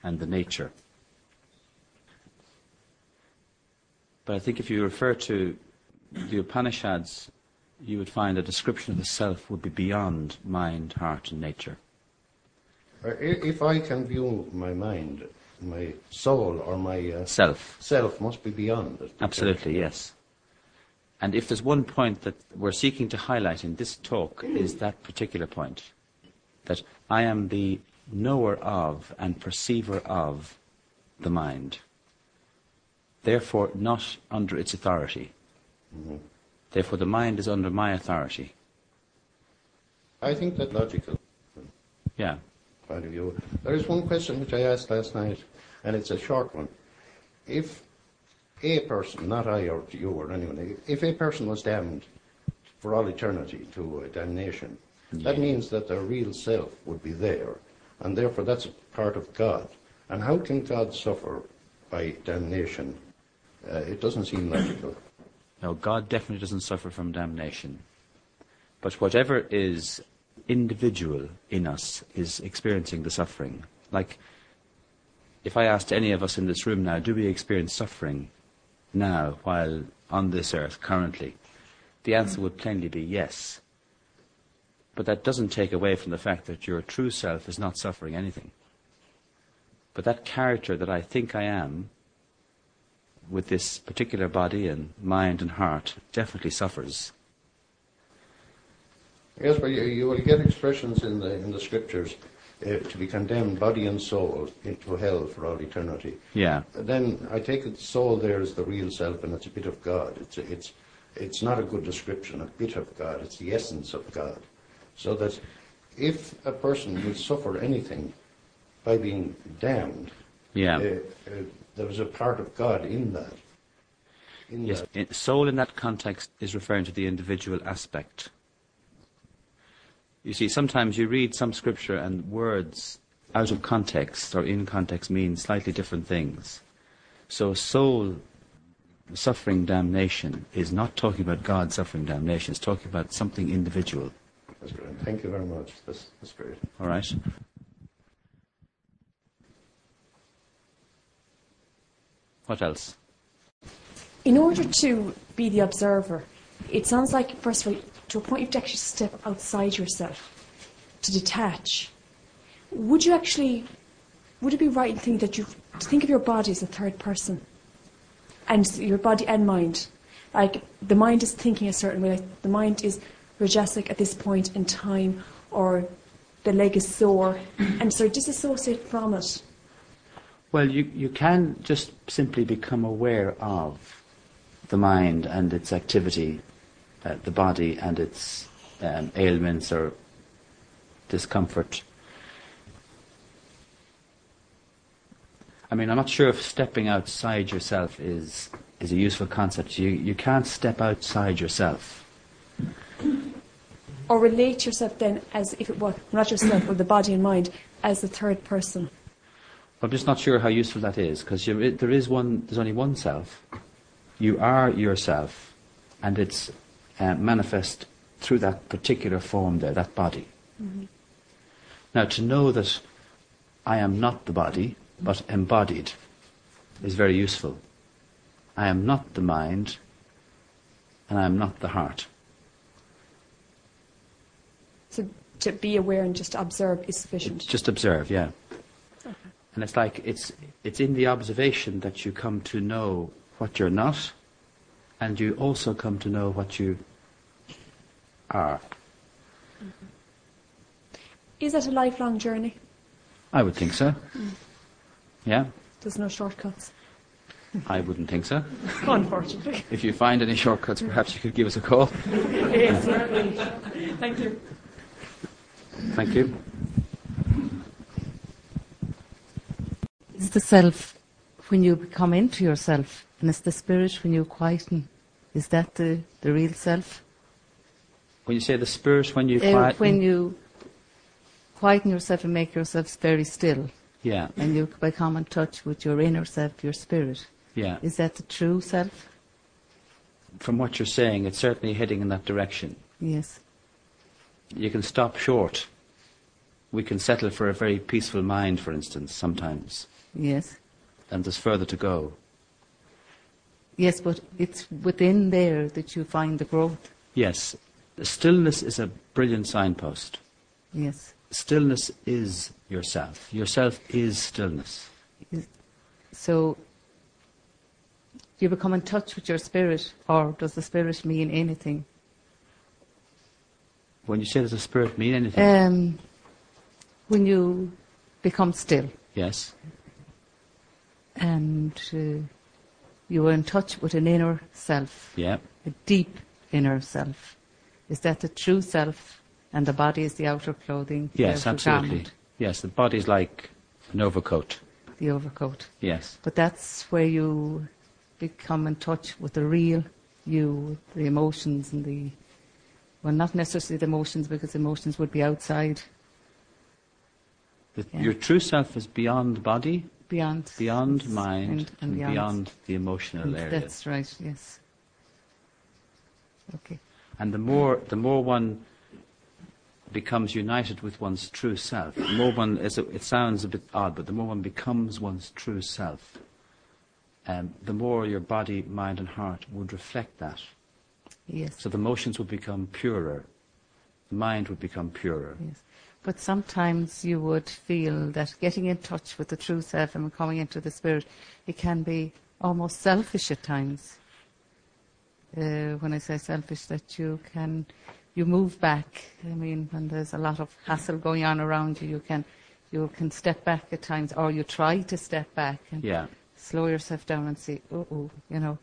and the nature. But I think if you refer to the Upanishads you would find a description of the self would be beyond mind, heart, and nature. Uh, if I can view my mind, my soul, or my uh, self, self must be beyond it. Absolutely, yes. And if there's one point that we're seeking to highlight in this talk, is that particular point that I am the knower of and perceiver of the mind, therefore not under its authority. Mm-hmm. Therefore, the mind is under my authority. I think that logical. Yeah. Point of view. There is one question which I asked last night and it's a short one. If a person, not I or you or anyone, if a person was damned for all eternity to damnation, that means that their real self would be there, and therefore that's a part of God. And how can God suffer by damnation? Uh, it doesn't seem logical. No, God definitely doesn't suffer from damnation. But whatever is individual in us is experiencing the suffering. Like, if I asked any of us in this room now, do we experience suffering now while on this earth currently? The answer would plainly be yes. But that doesn't take away from the fact that your true self is not suffering anything. But that character that I think I am, with this particular body and mind and heart, definitely suffers. Yes, but you, you will get expressions in the in the scriptures uh, to be condemned, body and soul, into hell for all eternity. Yeah. Then I take it soul there is the real self, and it's a bit of God. It's a, it's it's not a good description. A bit of God. It's the essence of God. So that if a person will suffer anything by being damned, Yeah. uh, uh, there is a part of God in that. In Yes, that. soul in that context is referring to the individual aspect. You see, sometimes you read some scripture and words out of context or in context mean slightly different things. So, soul suffering damnation is not talking about God suffering damnation, it's talking about something individual. That's great. Thank you very much. That's, that's great. All right? What else? In order to be the observer, it sounds like, first of all, to a point you have to actually step outside yourself, to detach. Would you actually, would it be right in thinking that you, to think of your body as a third person? And your body and mind. Like, the mind is thinking a certain way, like the mind is Rajasic at this point in time, or the leg is sore, and so disassociate from it. Well, you, you can just simply become aware of the mind and its activity, uh, the body and its um, ailments or discomfort. I mean, I'm not sure if stepping outside yourself is, is a useful concept. You, you can't step outside yourself. Or relate yourself then as if it were not yourself, but the body and mind, as the third person. I'm just not sure how useful that is because there is one. There's only one self. You are yourself, and it's uh, manifest through that particular form there, that body. Now, to know that I am not the body, but embodied, is very useful. I am not the mind, and I am not the heart. So to be aware and just observe is sufficient. Just observe, yeah. And it's like it's it's in the observation that you come to know what you're not, and you also come to know what you are. Is that a lifelong journey? I would think so. Mm. Yeah, There's no shortcuts. I wouldn't think so. Unfortunately. If you find any shortcuts, perhaps you could give us a call. yes, certainly. Thank you. Thank you. Is the self when you become into yourself, and it's the spirit when you quieten. Is that the, the real self? When you say the spirit, when you Uh, quiet, when you quieten yourself and make yourself very still, yeah, and you become in touch with your inner self, your spirit. yeah. Is that the true self? From what you're saying, it's certainly heading in that direction. Yes. You can stop short. We can settle for a very peaceful mind, for instance, sometimes, Yes. and there's further to go. Yes, but it's within there that you find the growth. Yes, stillness is a brilliant signpost. Yes. Stillness is yourself. Yourself is stillness. So you become in touch with your spirit, or does the spirit mean anything? When you say does the spirit mean anything? Um, when you become still yes. And uh, you are in touch with an inner self, Yeah. a deep inner self, is that the true self and the body is the outer clothing? Yes, outer absolutely. garment? Yes, the body is like an overcoat. the overcoat. Yes. But that's where you become in touch with the real you, the emotions and the, well, not necessarily the emotions because emotions would be outside, The, Yeah. Your true self is beyond the body, beyond. beyond mind, and, and, and beyond. the emotional area. That's right, yes. Okay. And the more, the more one becomes united with one's true self, the more one, is it sounds a bit odd, but the more one becomes one's true self, um, the more your body, mind, and heart would reflect that. Yes. So the emotions would become purer, the mind would become purer. Yes. But sometimes you would feel that getting in touch with the true self and coming into the spirit, it can be almost selfish at times. Uh, when I say selfish, that you can, you move back. I mean, when there's a lot of hassle going on around you, you can, you can step back at times, or you try to step back and Yeah. slow yourself down and say, "Oh, oh," you know.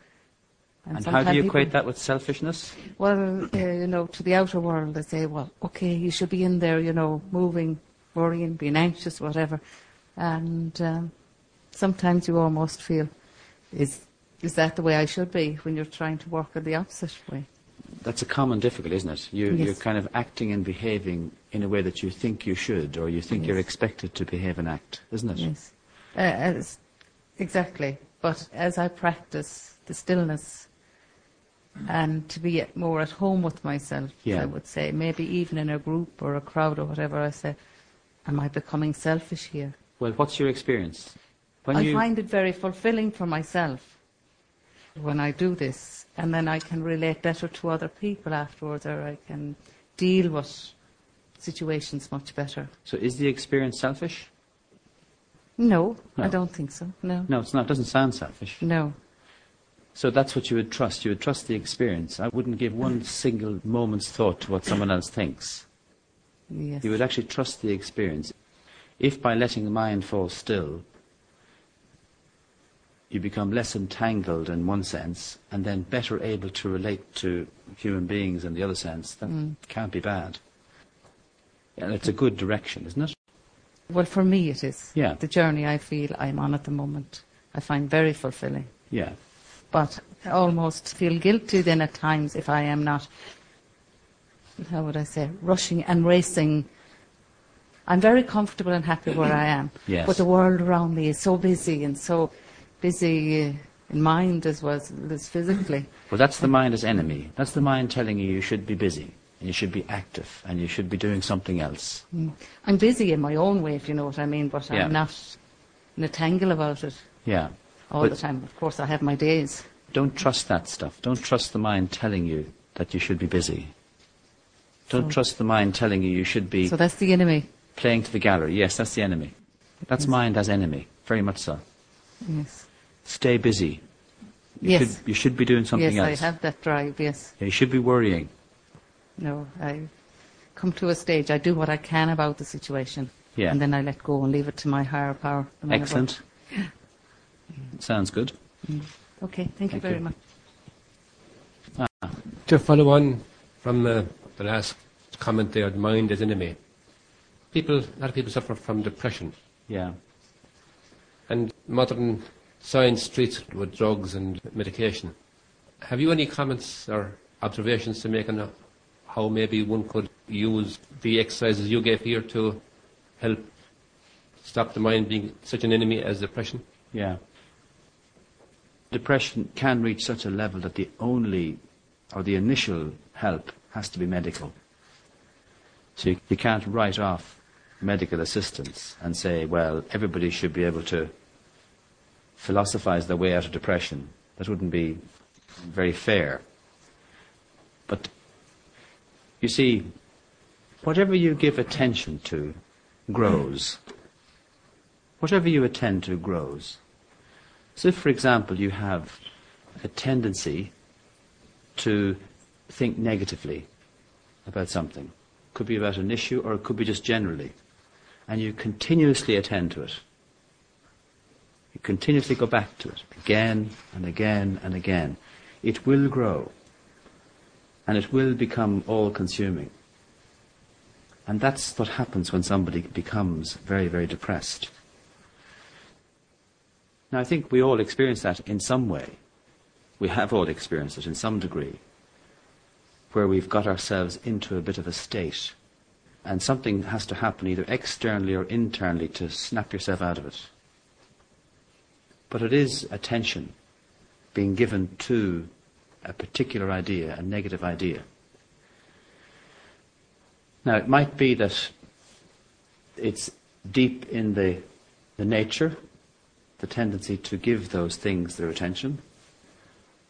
And how do you equate that with selfishness? well, uh, you know, to the outer world, they say, well, okay, you should be in there, you know, moving, worrying, being anxious, whatever. And um, sometimes you almost feel, is is that the way I should be when you're trying to work in the opposite way? That's a common difficulty, isn't it? You, Yes. You're kind of acting and behaving in a way that you think you should, or you think you're expected to behave and act, isn't it? Yes, uh, as, exactly. But as I practice the stillness and to be at- more at home with myself, Yeah. I would say, maybe even in a group or a crowd or whatever, I say, am I becoming selfish here? Well, what's your experience? When I you, find it very fulfilling for myself when I do this, and then I can relate better to other people afterwards, or I can deal with situations much better. so is the experience selfish? No, I don't think so. No, No, it's not. It doesn't sound selfish. no. So that's what you would trust. You would trust the experience. I wouldn't give one single moment's thought to what someone else thinks. Yes. You would actually trust the experience. If by letting the mind fall still, you become less entangled in one sense, and then better able to relate to human beings in the other sense, that Mm. can't be bad. And it's a good direction, isn't it? Well, for me it is. Yeah. The journey I feel I'm on at the moment, I find very fulfilling. Yeah. But I almost feel guilty then at times if I am not, how would I say, rushing and racing. I'm very comfortable and happy where I am. Yes. But the world around me is so busy and so busy uh, in mind as well as physically. Well, that's the mind as enemy. That's the mind telling you you should be busy, and you should be active, and you should be doing something else. Mm. I'm busy in my own way, if you know what I mean, but Yeah. I'm not in a tangle about it Yeah. All But- the time. Of course, I have my days. Don't trust that stuff. Don't trust the mind telling you that you should be busy. Don't So- trust the mind telling you you should be So that's the enemy. playing to the gallery. Yes, that's the enemy. That's Yes. mind as enemy. Very much so. Yes. Stay busy. You Yes. Should, you should be doing something yes, else. I have that drive, yes. You should be worrying. No, I come to a stage, I do what I can about the situation. Yeah. And then I let go and leave it to my higher power. Excellent. Sounds good. what. Okay, thank, you very you. much. To follow on from uh, the last comment there, mind as enemy. People, a lot of people suffer from depression, Yeah. and modern science treats it with drugs and medication. Have you any comments or observations to make on how maybe one could use the exercises you gave here to help stop the mind being such an enemy as depression? Yeah. Depression can reach such a level that the only or the initial help has to be medical. So you, you can't write off medical assistance and say, well, everybody should be able to philosophize their way out of depression. That wouldn't be very fair. But you see, whatever you give attention to grows. Whatever you attend to grows. So if, for example, you have a tendency to think negatively about something, it could be about an issue or it could be just generally, and you continuously attend to it, you continuously go back to it again and again and again, it will grow and it will become all consuming. And that's what happens when somebody becomes very, very depressed. Now, I think we all experience that in some way. We have all experienced it in some degree, where we've got ourselves into a bit of a state, and something has to happen either externally or internally to snap yourself out of it. But it is attention being given to a particular idea, a negative idea. Now, it might be that it's deep in the, the nature, the tendency to give those things their attention,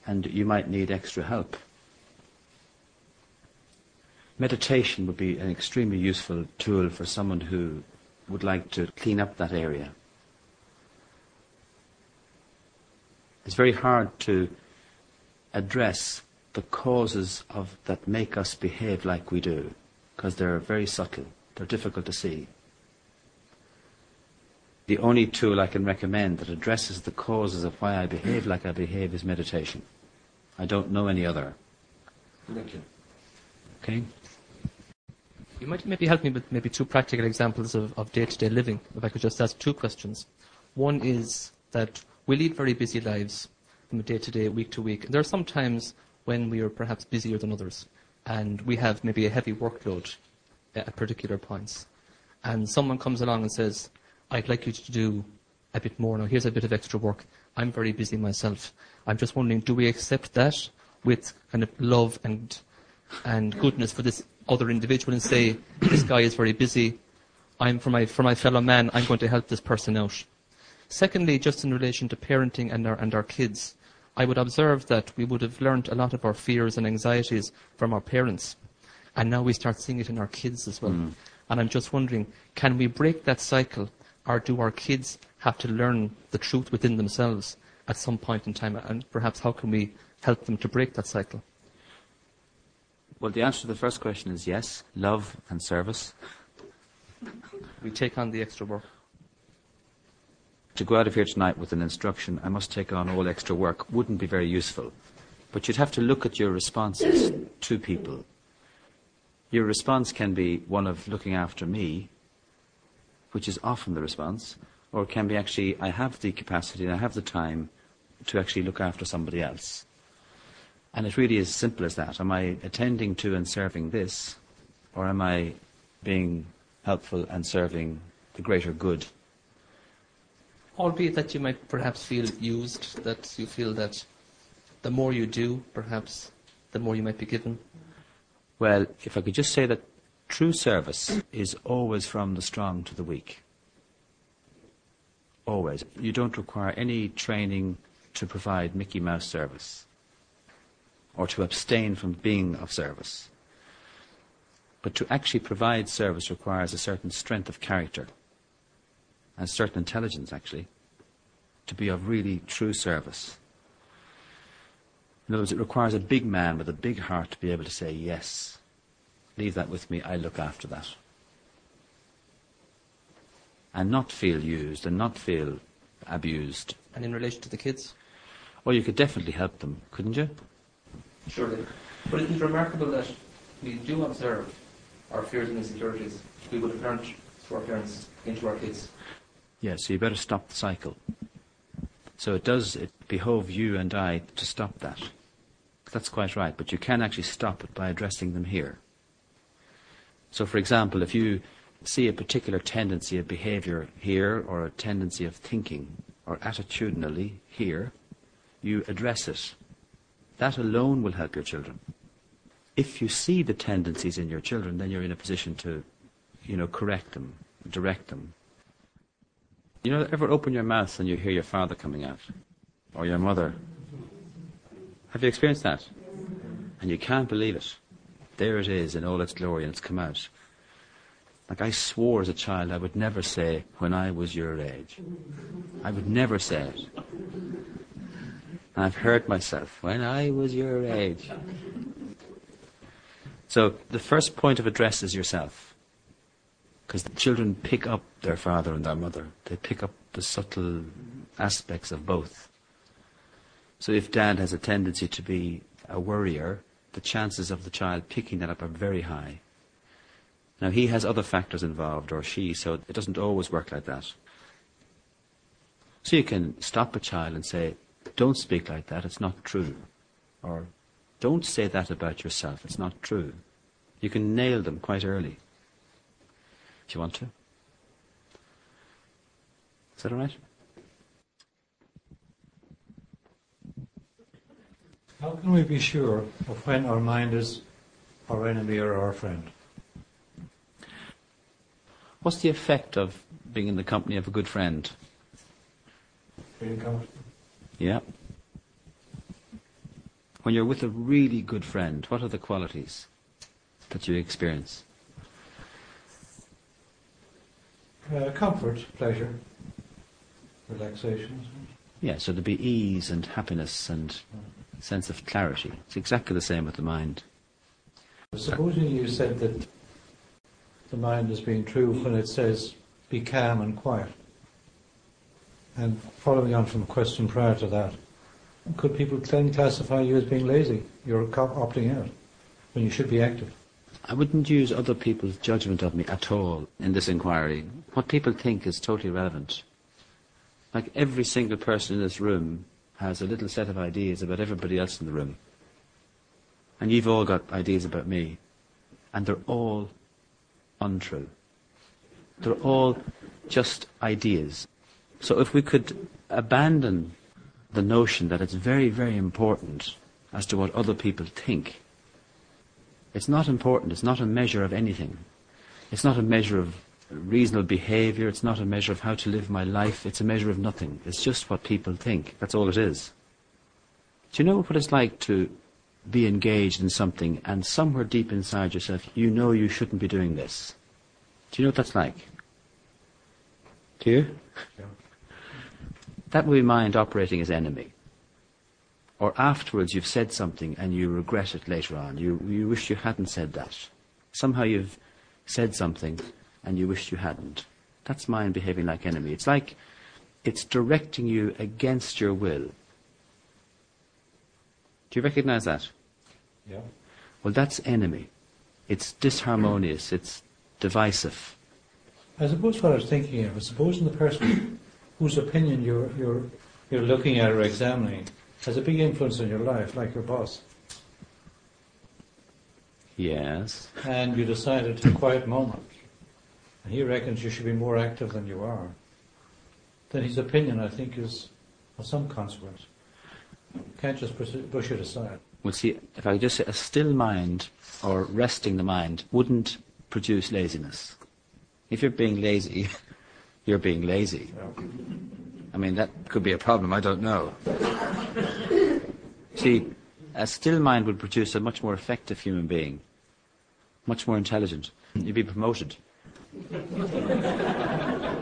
and you might need extra help. Meditation would be an extremely useful tool for someone who would like to clean up that area. It's very hard to address the causes of that make us behave like we do because they're very subtle. They're difficult to see. The only tool I can recommend that addresses the causes of why I behave like I behave is meditation. I don't know any other. Thank you. Okay? You might maybe help me with maybe two practical examples of, of day-to-day living, if I could just ask two questions. One is that we lead very busy lives from day to day, week to week. There are some times when we are perhaps busier than others, and we have maybe a heavy workload at particular points. And someone comes along and says, I'd like you to do a bit more now. Here's a bit of extra work. I'm very busy myself. I'm just wondering, do we accept that with kind of love and and goodness for this other individual and say, this guy is very busy. I'm for my for my fellow man. I'm going to help this person out. Secondly, just in relation to parenting and our and our kids, I would observe that we would have learned a lot of our fears and anxieties from our parents, and now we start seeing it in our kids as well. Mm. And I'm just wondering, can we break that cycle, or do our kids have to learn the truth within themselves at some point in time? And perhaps how can we help them to break that cycle? Well, the answer to the first question is yes, love and service. We take on the extra work. To go out of here tonight with an instruction, I must take on all extra work, wouldn't be very useful. But you'd have to look at your responses to people. Your response can be one of looking after me, which is often the response, or it can be actually, I have the capacity and I have the time to actually look after somebody else. And it really is as simple as that. Am I attending to and serving this, or am I being helpful and serving the greater good? Albeit that you might perhaps feel used, that you feel that the more you do, perhaps the more you might be given. Well, if I could just say that true service is always from the strong to the weak. Always. You don't require any training to provide Mickey Mouse service or to abstain from being of service. But to actually provide service requires a certain strength of character and certain intelligence, actually, to be of really true service. In other words, it requires a big man with a big heart to be able to say, yes, leave that with me, I look after that. And not feel used and not feel abused. And in relation to the kids? Well, you could definitely help them, couldn't you? Surely. But isn't it remarkable that we do observe our fears and insecurities we would have learned through our parents into our kids? Yeah, so you better stop the cycle. So it does it behove you and I to stop that. That's quite right, but you can actually stop it by addressing them here. So, for example, if you see a particular tendency of behavior here or a tendency of thinking or attitudinally here, you address it. That alone will help your children. If you see the tendencies in your children, then you're in a position to, you know, correct them, direct them. You know, ever open your mouth and you hear your father coming out? Or your mother? Have you experienced that? And you can't believe it. There it is in all its glory and it's come out. Like I swore as a child I would never say, when I was your age. I would never say it. I've hurt myself, when I was your age. So the first point of address is yourself. Because the children pick up their father and their mother. They pick up the subtle aspects of both. So if dad has a tendency to be a worrier, the chances of the child picking that up are very high. Now he has other factors involved, or she, so it doesn't always work like that. So you can stop a child and say, don't speak like that, it's not true. Or don't say that about yourself, it's not true. You can nail them quite early. If you want to. Is that all right? How can we be sure of when our mind is our enemy or our friend? What's the effect of being in the company of a good friend? Feeling comfortable? Yeah. When you're with a really good friend, what are the qualities that you experience? Uh, comfort, pleasure, relaxation. Yeah, so there'd be ease and happiness and sense of clarity. It's exactly the same with the mind. Supposing you said that the mind is being true when it says, be calm and quiet. And following on from a question prior to that, could people then classify you as being lazy? You're opting out when you should be active. I wouldn't use other people's judgment of me at all in this inquiry. What people think is totally relevant. Like every single person in this room has a little set of ideas about everybody else in the room. And you've all got ideas about me. And they're all untrue. They're all just ideas. So if we could abandon the notion that it's very, very important as to what other people think, it's not important. It's not a measure of anything. It's not a measure of reasonable behaviour. It's not a measure of how to live my life. It's a measure of nothing. It's just what people think. That's all it is. Do you know what it's like to be engaged in something and somewhere deep inside yourself you know you shouldn't be doing this? Do you know what that's like? Do you? Yeah. That would be mind operating as enemy. Or afterwards you've said something and you regret it later on. You, you wish you hadn't said that. Somehow you've said something and you wish you hadn't. That's mind behaving like enemy. It's like it's directing you against your will. Do you recognize that? Yeah. Well, that's enemy. It's disharmonious. It's divisive. I suppose what I was thinking of is supposing the person whose opinion you're, you're, you're looking at or examining has a big influence on your life, like your boss, Yes. and you decide at a quiet moment, and he reckons you should be more active than you are, then his opinion, I think, is of some consequence. You can't just push it, aside. Well, see, if I could just say a still mind or resting the mind wouldn't produce laziness. If you're being lazy, you're being lazy. I mean, that could be a problem, I don't know. See, a still mind would produce a much more effective human being, much more intelligent. You'd be promoted.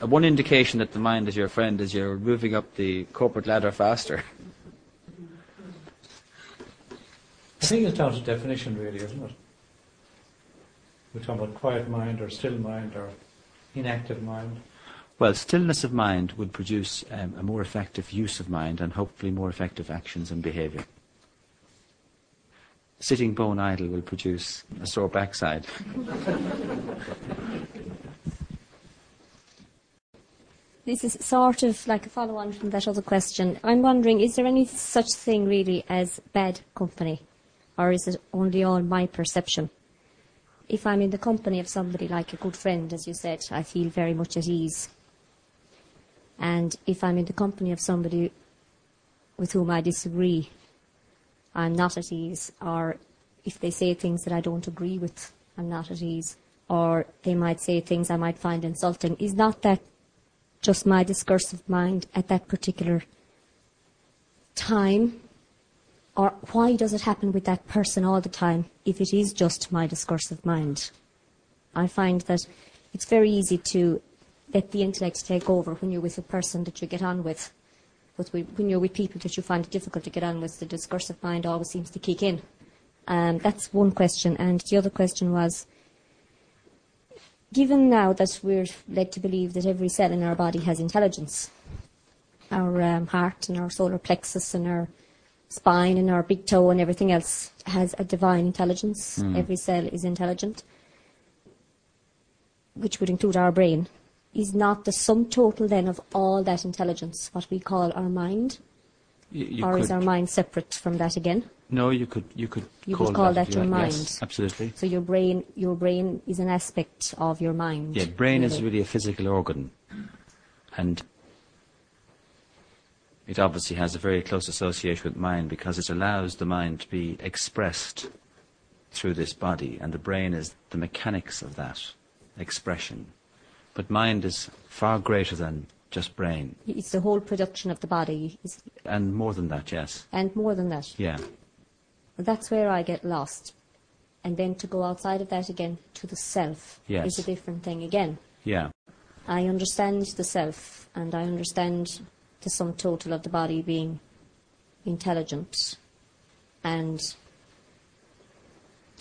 Uh, One indication that the mind is your friend is you're moving up the corporate ladder faster. I think it's down to definition, really, isn't it? We're talking about quiet mind or still mind or inactive mind. Well, stillness of mind would produce um, a more effective use of mind and hopefully more effective actions and behaviour. Sitting bone idle will produce a sore backside. This is sort of like a follow on from that other question. I'm wondering, is there any such thing really as bad company? Or is it only all my perception? If I'm in the company of somebody like a good friend, as you said, I feel very much at ease. And if I'm in the company of somebody with whom I disagree, I'm not at ease. Or if they say things that I don't agree with, I'm not at ease. Or they might say things I might find insulting. Is not that just my discursive mind at that particular time? Or why does it happen with that person all the time if it is just my discursive mind? I find that it's very easy to let the intellect take over when you're with a person that you get on with. But we- when you're with people that you find it difficult to get on with, the discursive mind always seems to kick in. Um, that's one question. And the other question was, given now that we're led to believe that every cell in our body has intelligence, our um, heart and our solar plexus and our spine and our big toe and everything else has a divine intelligence. Every cell is intelligent, which would include our brain. Is not the sum total then of all that intelligence what we call our mind? You, you or could, is our mind separate from that again? No, you could you could You call would call that, that your like. mind. Yes, absolutely. So your brain, your brain is an aspect of your mind. Yeah, brain is really. really a physical organ, and it obviously has a very close association with mind because it allows the mind to be expressed through this body, and the brain is the mechanics of that expression. But mind is far greater than just brain, It's the whole production of the body, is- and more than that. Yes. and more than that. Yeah. That's where I get lost. And then to go outside of that again to the self Yes. is a different thing again. Yeah. I understand the self, and I understand the sum total of the body being intelligent. And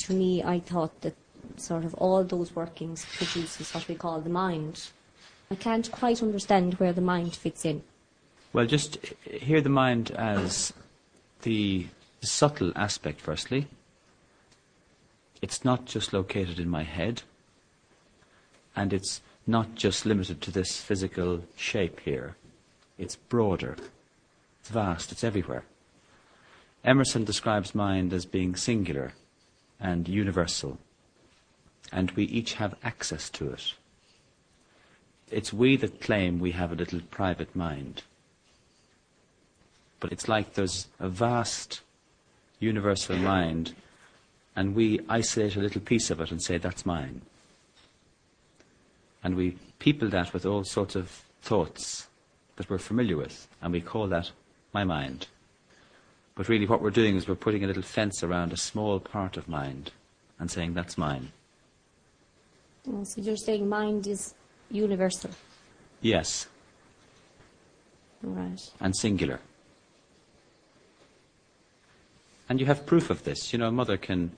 to me, I thought that sort of all those workings produces what we call the mind. I can't quite understand where the mind fits in. Well, just hear the mind as the subtle aspect, firstly. It's not just located in my head, and it's not just limited to this physical shape here. It's broader, it's vast, it's everywhere. Emerson describes mind as being singular and universal, and we each have access to it. It's we that claim we have a little private mind. But it's like there's a vast universal mind, and we isolate a little piece of it and say, that's mine. And we people that with all sorts of thoughts that we're familiar with, and we call that my mind. But really, what we're doing is we're putting a little fence around a small part of mind and saying, that's mine. So you're saying mind is universal, Yes, right? and singular. And you have proof of this. You know, a mother can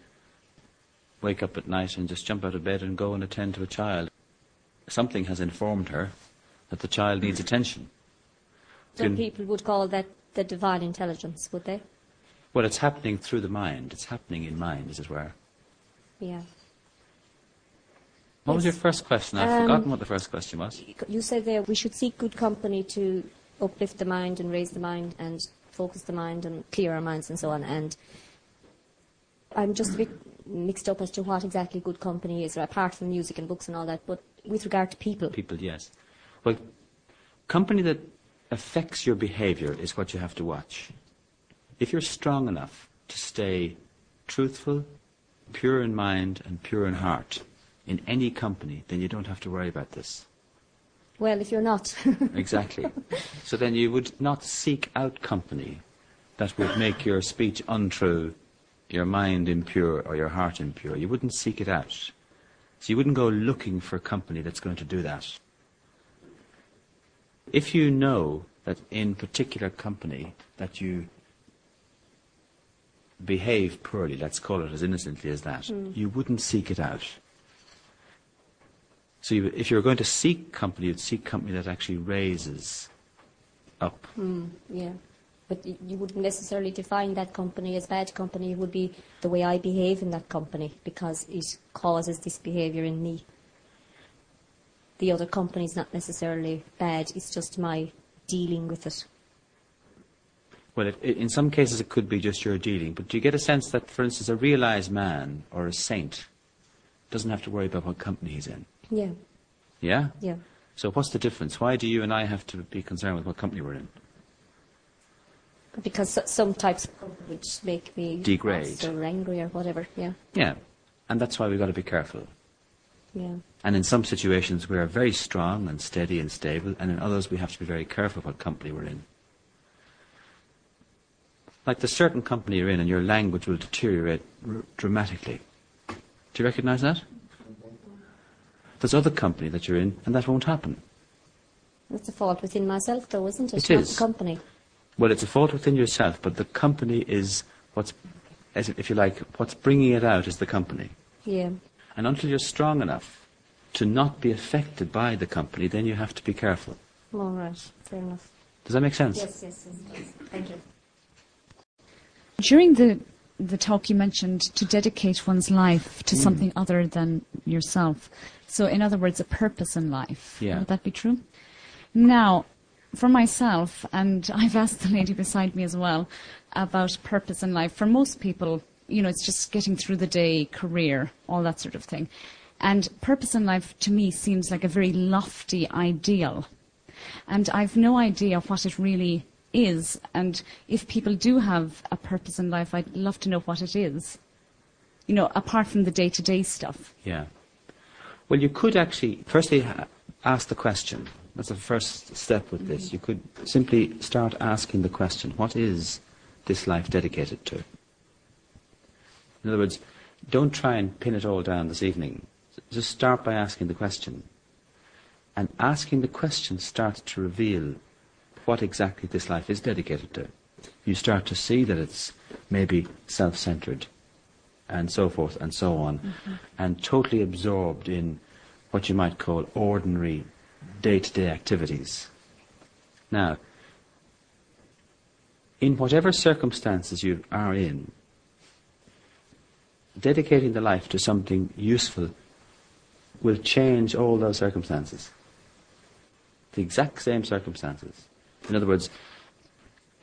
wake up at night and just jump out of bed and go and attend to a child. Something has informed her that the child needs attention. Some Can- people would call that the divine intelligence, would they? Well, it's happening through the mind. It's happening in mind, as it were. Yeah. What was your first question? I've Um, forgotten what the first question was. You said there we should seek good company to uplift the mind and raise the mind and focus the mind and clear our minds and so on. And I'm just a bit mixed up as to what exactly good company is, apart from music and books and all that. But with regard to people, People, yes. Well, company that affects your behavior is what you have to watch. If you're strong enough to stay truthful, pure in mind, and pure in heart in any company, then you don't have to worry about this. well, if you're not, Exactly. so then you would not seek out company that would make your speech untrue, your mind impure, or your heart impure. You wouldn't seek it out. So you wouldn't go looking for company that's going to do that. If you know that in particular company that you behave poorly, let's call it as innocently as that, hmm. you wouldn't seek it out. So you, if you're going to seek company, you'd seek company that actually raises up. Hmm, yeah. But you wouldn't necessarily define that company as bad company. It would be the way I behave in that company because it causes this behaviour in me. The other company is not necessarily bad. It's just my dealing with it. Well, it, it, in some cases it could be just your dealing, but do you get a sense that, for instance, a realized man or a saint doesn't have to worry about what company he's in? Yeah, Yeah? yeah. So what's the difference? Why do you and I have to be concerned with what company we're in? Because some types of company would make me Degrade. or angry or whatever. Yeah, Yeah. And that's why we've got to be careful. yeah. And in some situations we are very strong and steady and stable, and in others we have to be very careful what company we're in. Like the certain company you're in and your language will deteriorate r- dramatically. Do you recognise that? There's other company that you're in and that won't happen. That's a fault within myself, though, isn't it? It Not is. the company. Well, it's a fault within yourself, but the company is what's, as if you like, what's bringing it out is the company. Yeah. And until you're strong enough to not be affected by the company, then you have to be careful. All right. Fair enough. Does that make sense? Yes, yes, yes. yes. Thank you. During the the talk, you mentioned to dedicate one's life to hmm. something other than yourself. So, in other words, a purpose in life. Yeah. Would that be true? Now, for myself, and I've asked the lady beside me as well about purpose in life. For most people, you know, it's just getting through the day, career, all that sort of thing. And purpose in life to me seems like a very lofty ideal. And I've no idea what it really is. And if people do have a purpose in life, I'd love to know what it is. You know, apart from the day to day stuff. Yeah. Well, you could actually, firstly, uh, ask the question. That's the first step with this. Mm-hmm. You could simply start asking the question what is this life dedicated to? In other words, don't try and pin it all down this evening. Just start by asking the question. And asking the question starts to reveal what exactly this life is dedicated to. You start to see that it's maybe self centered and so forth and so on, mm-hmm. and totally absorbed in what you might call ordinary day to day activities. Now, in whatever circumstances you are in, dedicating the life to something useful will change all those circumstances. The exact same circumstances. In other words,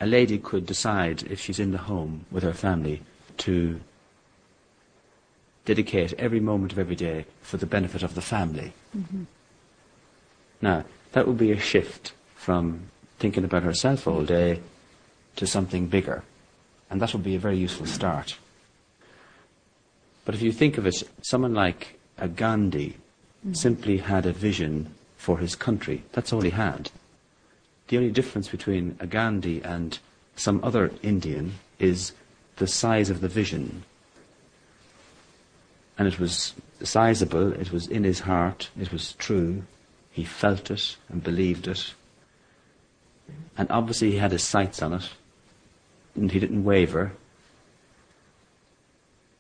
a lady could decide if she's in the home with her family to dedicate every moment of every day for the benefit of the family. Mm-hmm. Now, that would be a shift from thinking about herself all day to something bigger. And that would be a very useful start. But if you think of it, someone like a Gandhi mm-hmm. simply had a vision for his country. That's all he had. The only difference between a Gandhi and some other Indian is the size of the vision. And it was sizable, it was in his heart, it was true, he felt it and believed it. And obviously he had his sights on it, and he didn't waver.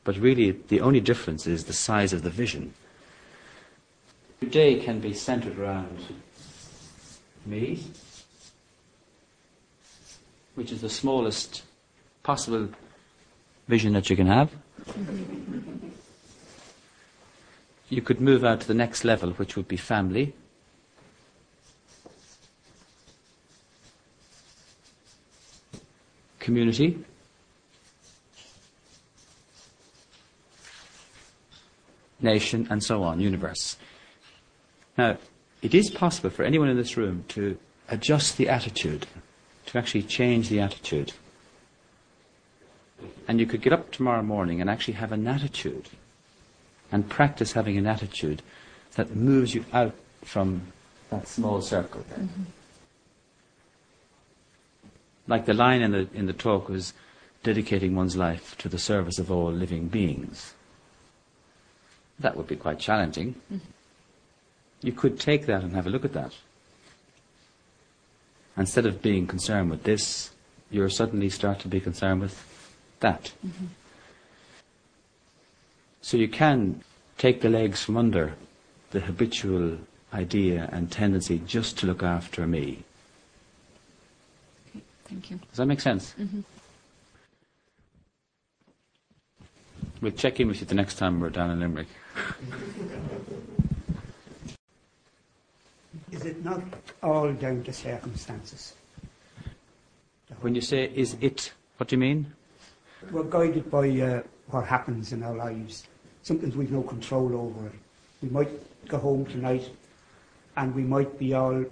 But really, the only difference is the size of the vision. Today can be centered around me, which is the smallest possible vision that you can have. Mm-hmm. You could move out to the next level, which would be family. Community. Nation, and so on, universe. Now, it is possible for anyone in this room to adjust the attitude, to actually change the attitude. And you could get up tomorrow morning and actually have an attitude and practice having an attitude that moves you out from that small circle. Mm-hmm. Like the line in the, in the talk was dedicating one's life to the service of all living beings. That would be quite challenging. Mm-hmm. You could take that and have a look at that. Instead of being concerned with this, you suddenly start to be concerned with that. Mm-hmm. So you can take the legs from under the habitual idea and tendency just to look after me. Thank you. Does that make sense? We'll check in with you the next time we're down in Limerick. Is it not all down to circumstances? When you say, is it, what do you mean? We're guided by uh, what happens in our lives, something we've no control over. We might go home tonight and we might be all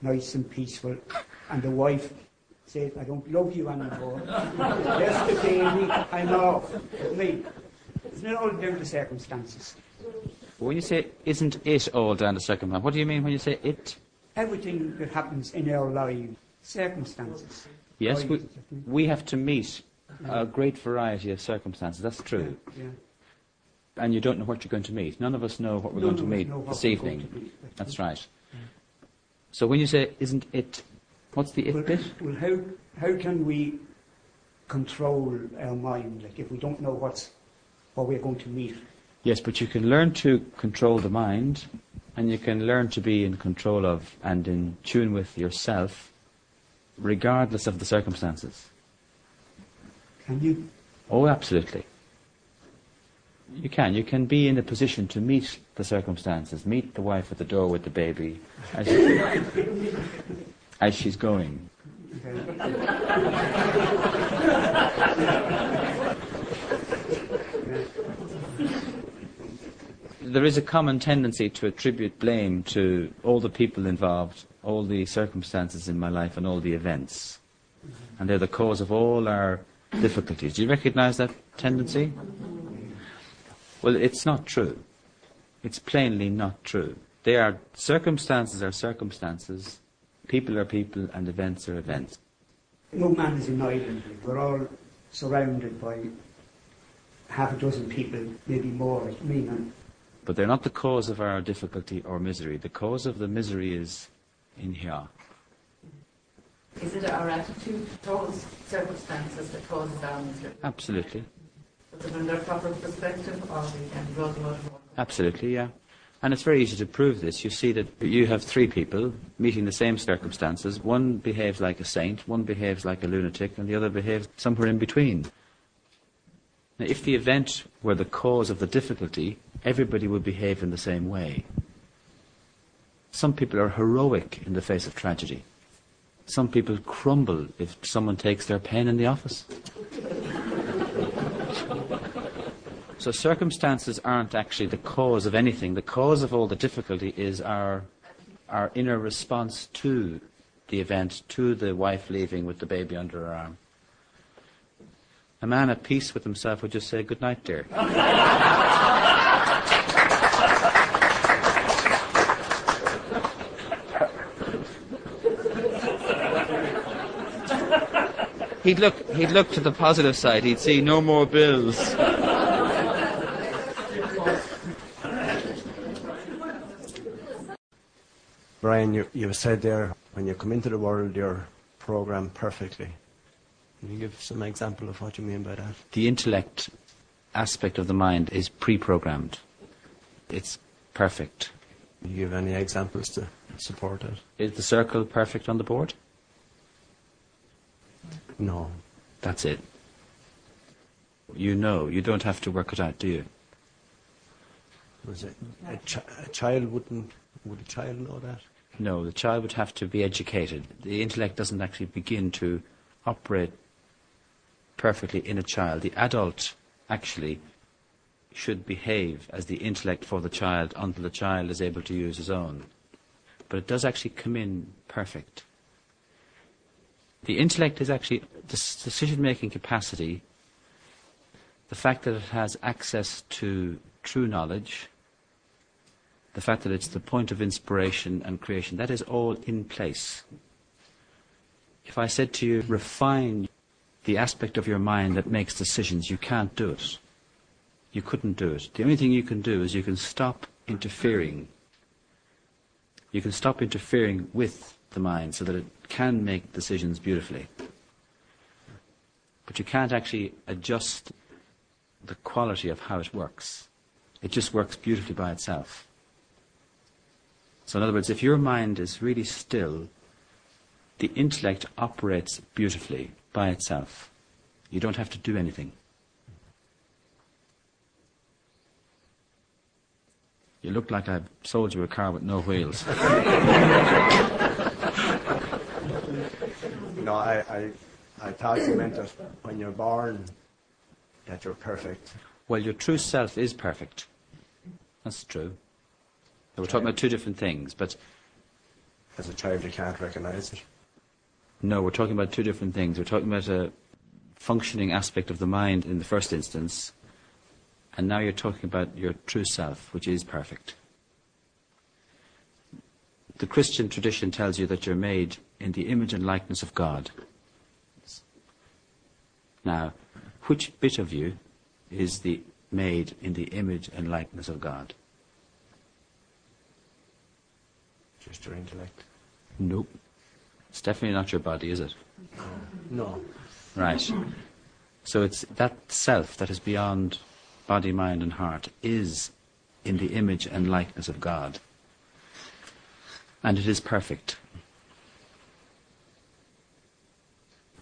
nice and peaceful, and the wife says, I don't love you anymore. Yes, the baby, I'm off. Me. Isn't it all down to circumstances? When you say, isn't it all down to circumstance, what do you mean when you say it? Everything that happens in our lives, circumstances. Yes, we, Guides us, I think. we have to meet a great variety of circumstances. That's true. Yeah. And you don't know what you're going to meet. None of us know what we're None going to meet this evening. meet. That's right. So when you say, isn't it, what's the it Well, bit? well, how, how can we control our mind, like if we don't know what's, what we're going to meet? Yes, but you can learn to control the mind, and you can learn to be in control of and in tune with yourself, regardless of the circumstances. Can you? Oh, absolutely. You can. You can be in a position to meet the circumstances, meet the wife at the door with the baby as, as she's going. there is a common tendency to attribute blame to all the people involved, all the circumstances in my life, and all the events. And they're the cause of all our difficulties. Do you recognize that tendency? Well, it's not true. It's plainly not true. They are circumstances are circumstances, people are people, and events are events. No man is an island. We're all surrounded by half a dozen people, maybe more. I mean, and But they're not the cause of our difficulty or misery. The cause of the misery is in here. Is it our attitude towards circumstances that causes our misery? Absolutely. Proper perspective or we can? Absolutely, yeah. And it's very easy to prove this. You see that you have three people meeting the same circumstances. One behaves like a saint, one behaves like a lunatic, and the other behaves somewhere in between. Now, if the event were the cause of the difficulty, everybody would behave in the same way. Some people are heroic in the face of tragedy. Some people crumble if someone takes their pen in the office. So circumstances aren't actually the cause of anything. The cause of all the difficulty is our, our inner response to the event, to the wife leaving with the baby under her arm. A man at peace with himself would just say, Good night, dear. he'd look, he'd look to the positive side. He'd see no more bills. Brian, you, you said there when you come into the world, you're programmed perfectly. Can you give some example of what you mean by that? The intellect aspect of the mind is pre programmed, it's perfect. Can you give any examples to support it? Is the circle perfect on the board? No. That's it. You know, you don't have to work it out, do you? Was it a, chi- a child wouldn't? Would a child know that? No, the child would have to be educated. The intellect doesn't actually begin to operate perfectly in a child. The adult actually should behave as the intellect for the child until the child is able to use his own. But it does actually come in perfect. The intellect is actually the decision making capacity, the fact that it has access to true knowledge, the fact that it's the point of inspiration and creation, that is all in place. If I said to you, refine the aspect of your mind that makes decisions, you can't do it. You couldn't do it. The only thing you can do is you can stop interfering. You can stop interfering with the mind so that it can make decisions beautifully. But you can't actually adjust the quality of how it works. It just works beautifully by itself. So, in other words, if your mind is really still, the intellect operates beautifully by itself. You don't have to do anything. You look like I sold you a car with no wheels. No, I, I, I thought you meant that when you're born, that you're perfect. well, your true self is perfect. That's true. We're talking about two different things, but As a child, you can't recognize it. no, we're talking about two different things. We're talking about a functioning aspect of the mind in the first instance, and now you're talking about your true self, which is perfect. The Christian tradition tells you that you're made in the image and likeness of God. Now, which bit of you is the made in the image and likeness of God? Just your intellect. Nope. It's definitely not your body, is it? No. Right. So it's that self that is beyond body, mind, and heart is in the image and likeness of God. And it is perfect.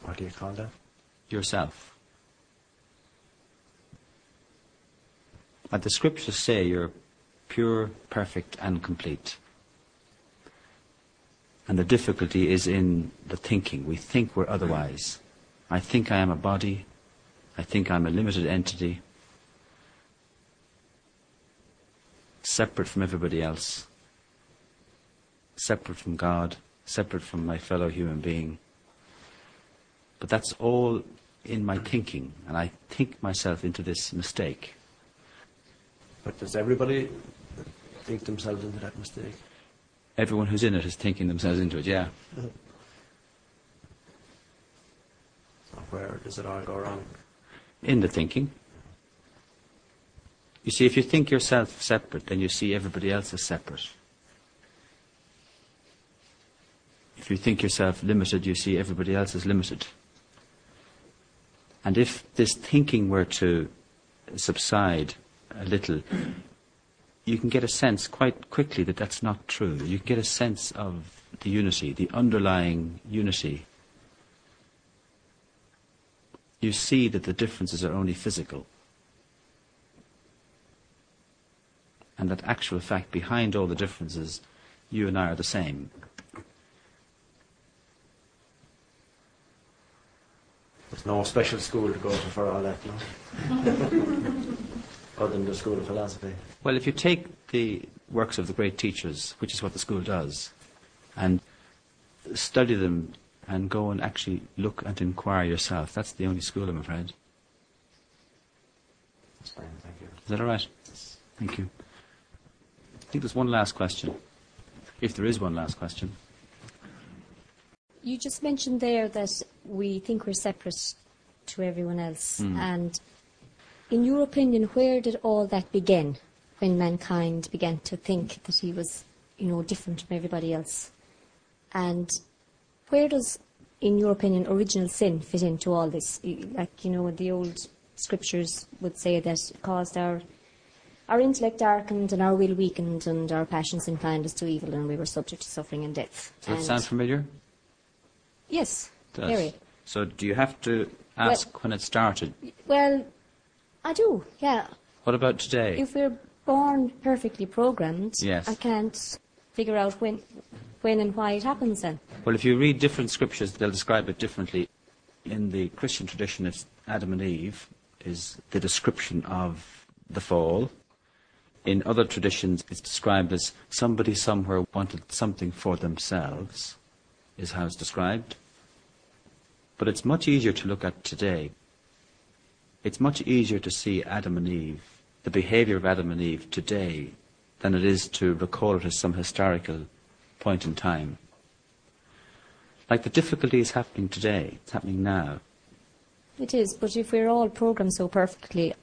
What do you call that? Yourself. But the scriptures say you're pure, perfect, and complete. And the difficulty is in the thinking. We think we're otherwise. I think I am a body. I think I'm a limited entity, separate from everybody else, separate from God, separate from my fellow human being. But that's all in my thinking, and I think myself into this mistake. But does everybody think themselves into that mistake? Everyone who's in it is thinking themselves into it, yeah. Where does it all go wrong? In the thinking. You see, if you think yourself separate, then you see everybody else as separate. If you think yourself limited, you see everybody else as limited. And if this thinking were to subside a little, you can get a sense quite quickly that that's not true. You can get a sense of the unity, the underlying unity. You see that the differences are only physical. And that actual fact behind all the differences, you and I are the same. There's no special school to go to for all that, no? Other than the School of Philosophy. Well, if you take the works of the great teachers, which is what the school does, and study them and go and actually look and inquire yourself, that's the only school, I'm afraid. That's fine, thank you. Is that all right? Thank you. I think there's one last question. If there is one last question. You just mentioned there that we think we're separate to everyone else. Mm. And in your opinion, where did all that begin when mankind began to think that he was, you know, different from everybody else? And where does, in your opinion, original sin fit into all this? Like, you know, the old scriptures would say that it caused our our intellect darkened and our will weakened and our passions inclined us to evil and we were subject to suffering and death. Does that sound familiar? Yes, very. So do you have to ask when it started? Well, I do, yeah. What about today? If we're born perfectly programmed, Yes. I can't figure out when, when and why it happens then. Well, if you read different scriptures, they'll describe it differently. In the Christian tradition, it's Adam and Eve is the description of the fall. In other traditions, it's described as somebody somewhere wanted something for themselves, is how it's described. But it's much easier to look at today. It's much easier to see Adam and Eve, the behavior of Adam and Eve today, than it is to recall it as some historical point in time. Like the difficulty is happening today, it's happening now. It is, but if we're all programmed so perfectly,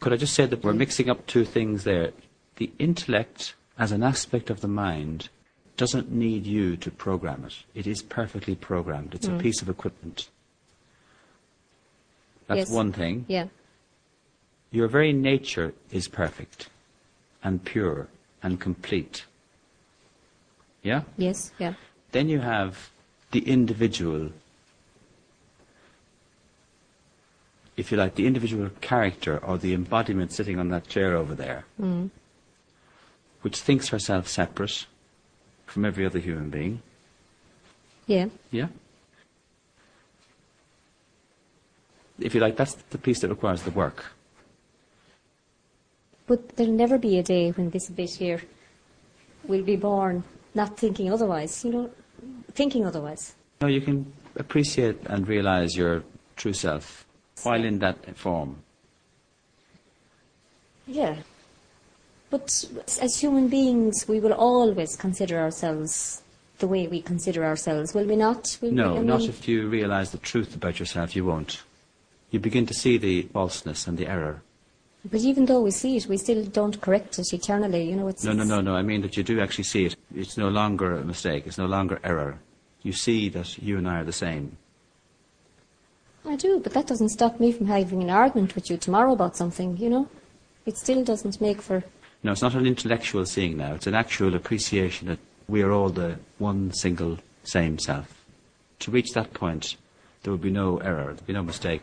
Could I just say that we're mixing up two things there? The intellect, as an aspect of the mind, doesn't need you to program it. It is perfectly programmed. It's a Mm. piece of equipment. That's Yes. one thing. yeah. Your very nature is perfect and pure and complete. Yeah? Yes, yeah. Then you have the individual, if you like, the individual character or the embodiment sitting on that chair over there, Mm. which thinks herself separate from every other human being. Yeah. Yeah? If you like, that's the piece that requires the work. But there'll never be a day when this bit here will be born not thinking otherwise, you know, thinking otherwise. No, you can appreciate and realize your true self while in that form. Yeah. But as human beings, we will always consider ourselves the way we consider ourselves, will we not? Will we- No, I not if you realize the truth about yourself, you won't. You begin to see the falseness and the error. But even though we see it, we still don't correct it eternally. You know, it's No, no, no, no. I mean that you do actually see it. It's no longer a mistake. It's no longer error. You see that you and I are the same. I do, but that doesn't stop me from having an argument with you tomorrow about something. You know, it still doesn't make for. No, it's not an intellectual seeing now. It's an actual appreciation that we are all the one single same self. To reach that point, there would be no error. There would be no mistake.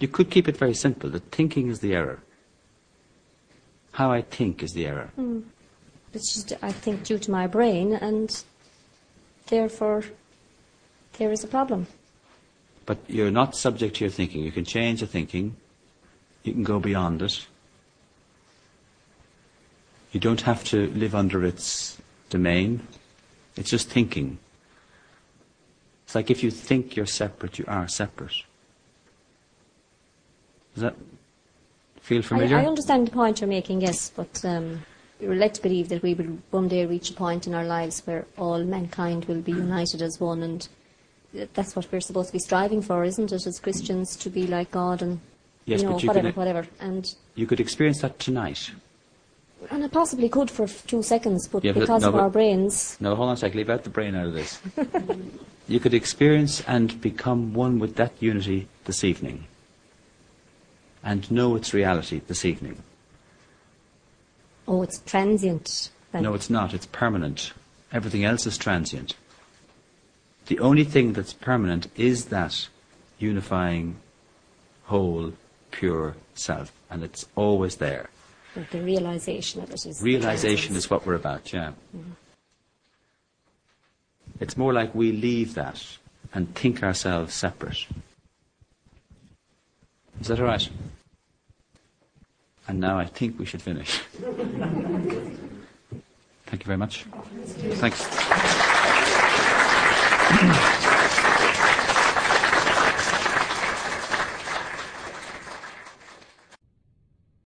You could keep it very simple The thinking is the error. How I think is the error. Hmm. It's just, I think, due to my brain, and therefore there is a problem. But you're not subject to your thinking. You can change the thinking. You can go beyond it. You don't have to live under its domain. It's just thinking. It's like if you think you're separate, you are separate. Does that feel familiar? I, I understand the point you're making, yes, but um, we're led to believe that we will one day reach a point in our lives where all mankind will be united as one, and that's what we're supposed to be striving for, isn't it, as Christians, to be like God and Yes, you know you whatever, could- whatever. And You could experience that tonight. and it possibly could for two seconds, but Yeah, because no, of our brains, No, hold on a sec. Leave out the brain out of this. you could experience and become one with that unity this evening and know its reality this evening. oh, it's transient. Then. No, it's not. It's permanent. Everything else is transient. The only thing that's permanent is that unifying, whole, pure self, and it's always there. But the realization of it is Realization is what we're about, yeah. Mm-hmm. It's more like we leave that and think ourselves separate. Is that all right? And now I think we should finish. Thank you very much. Thanks.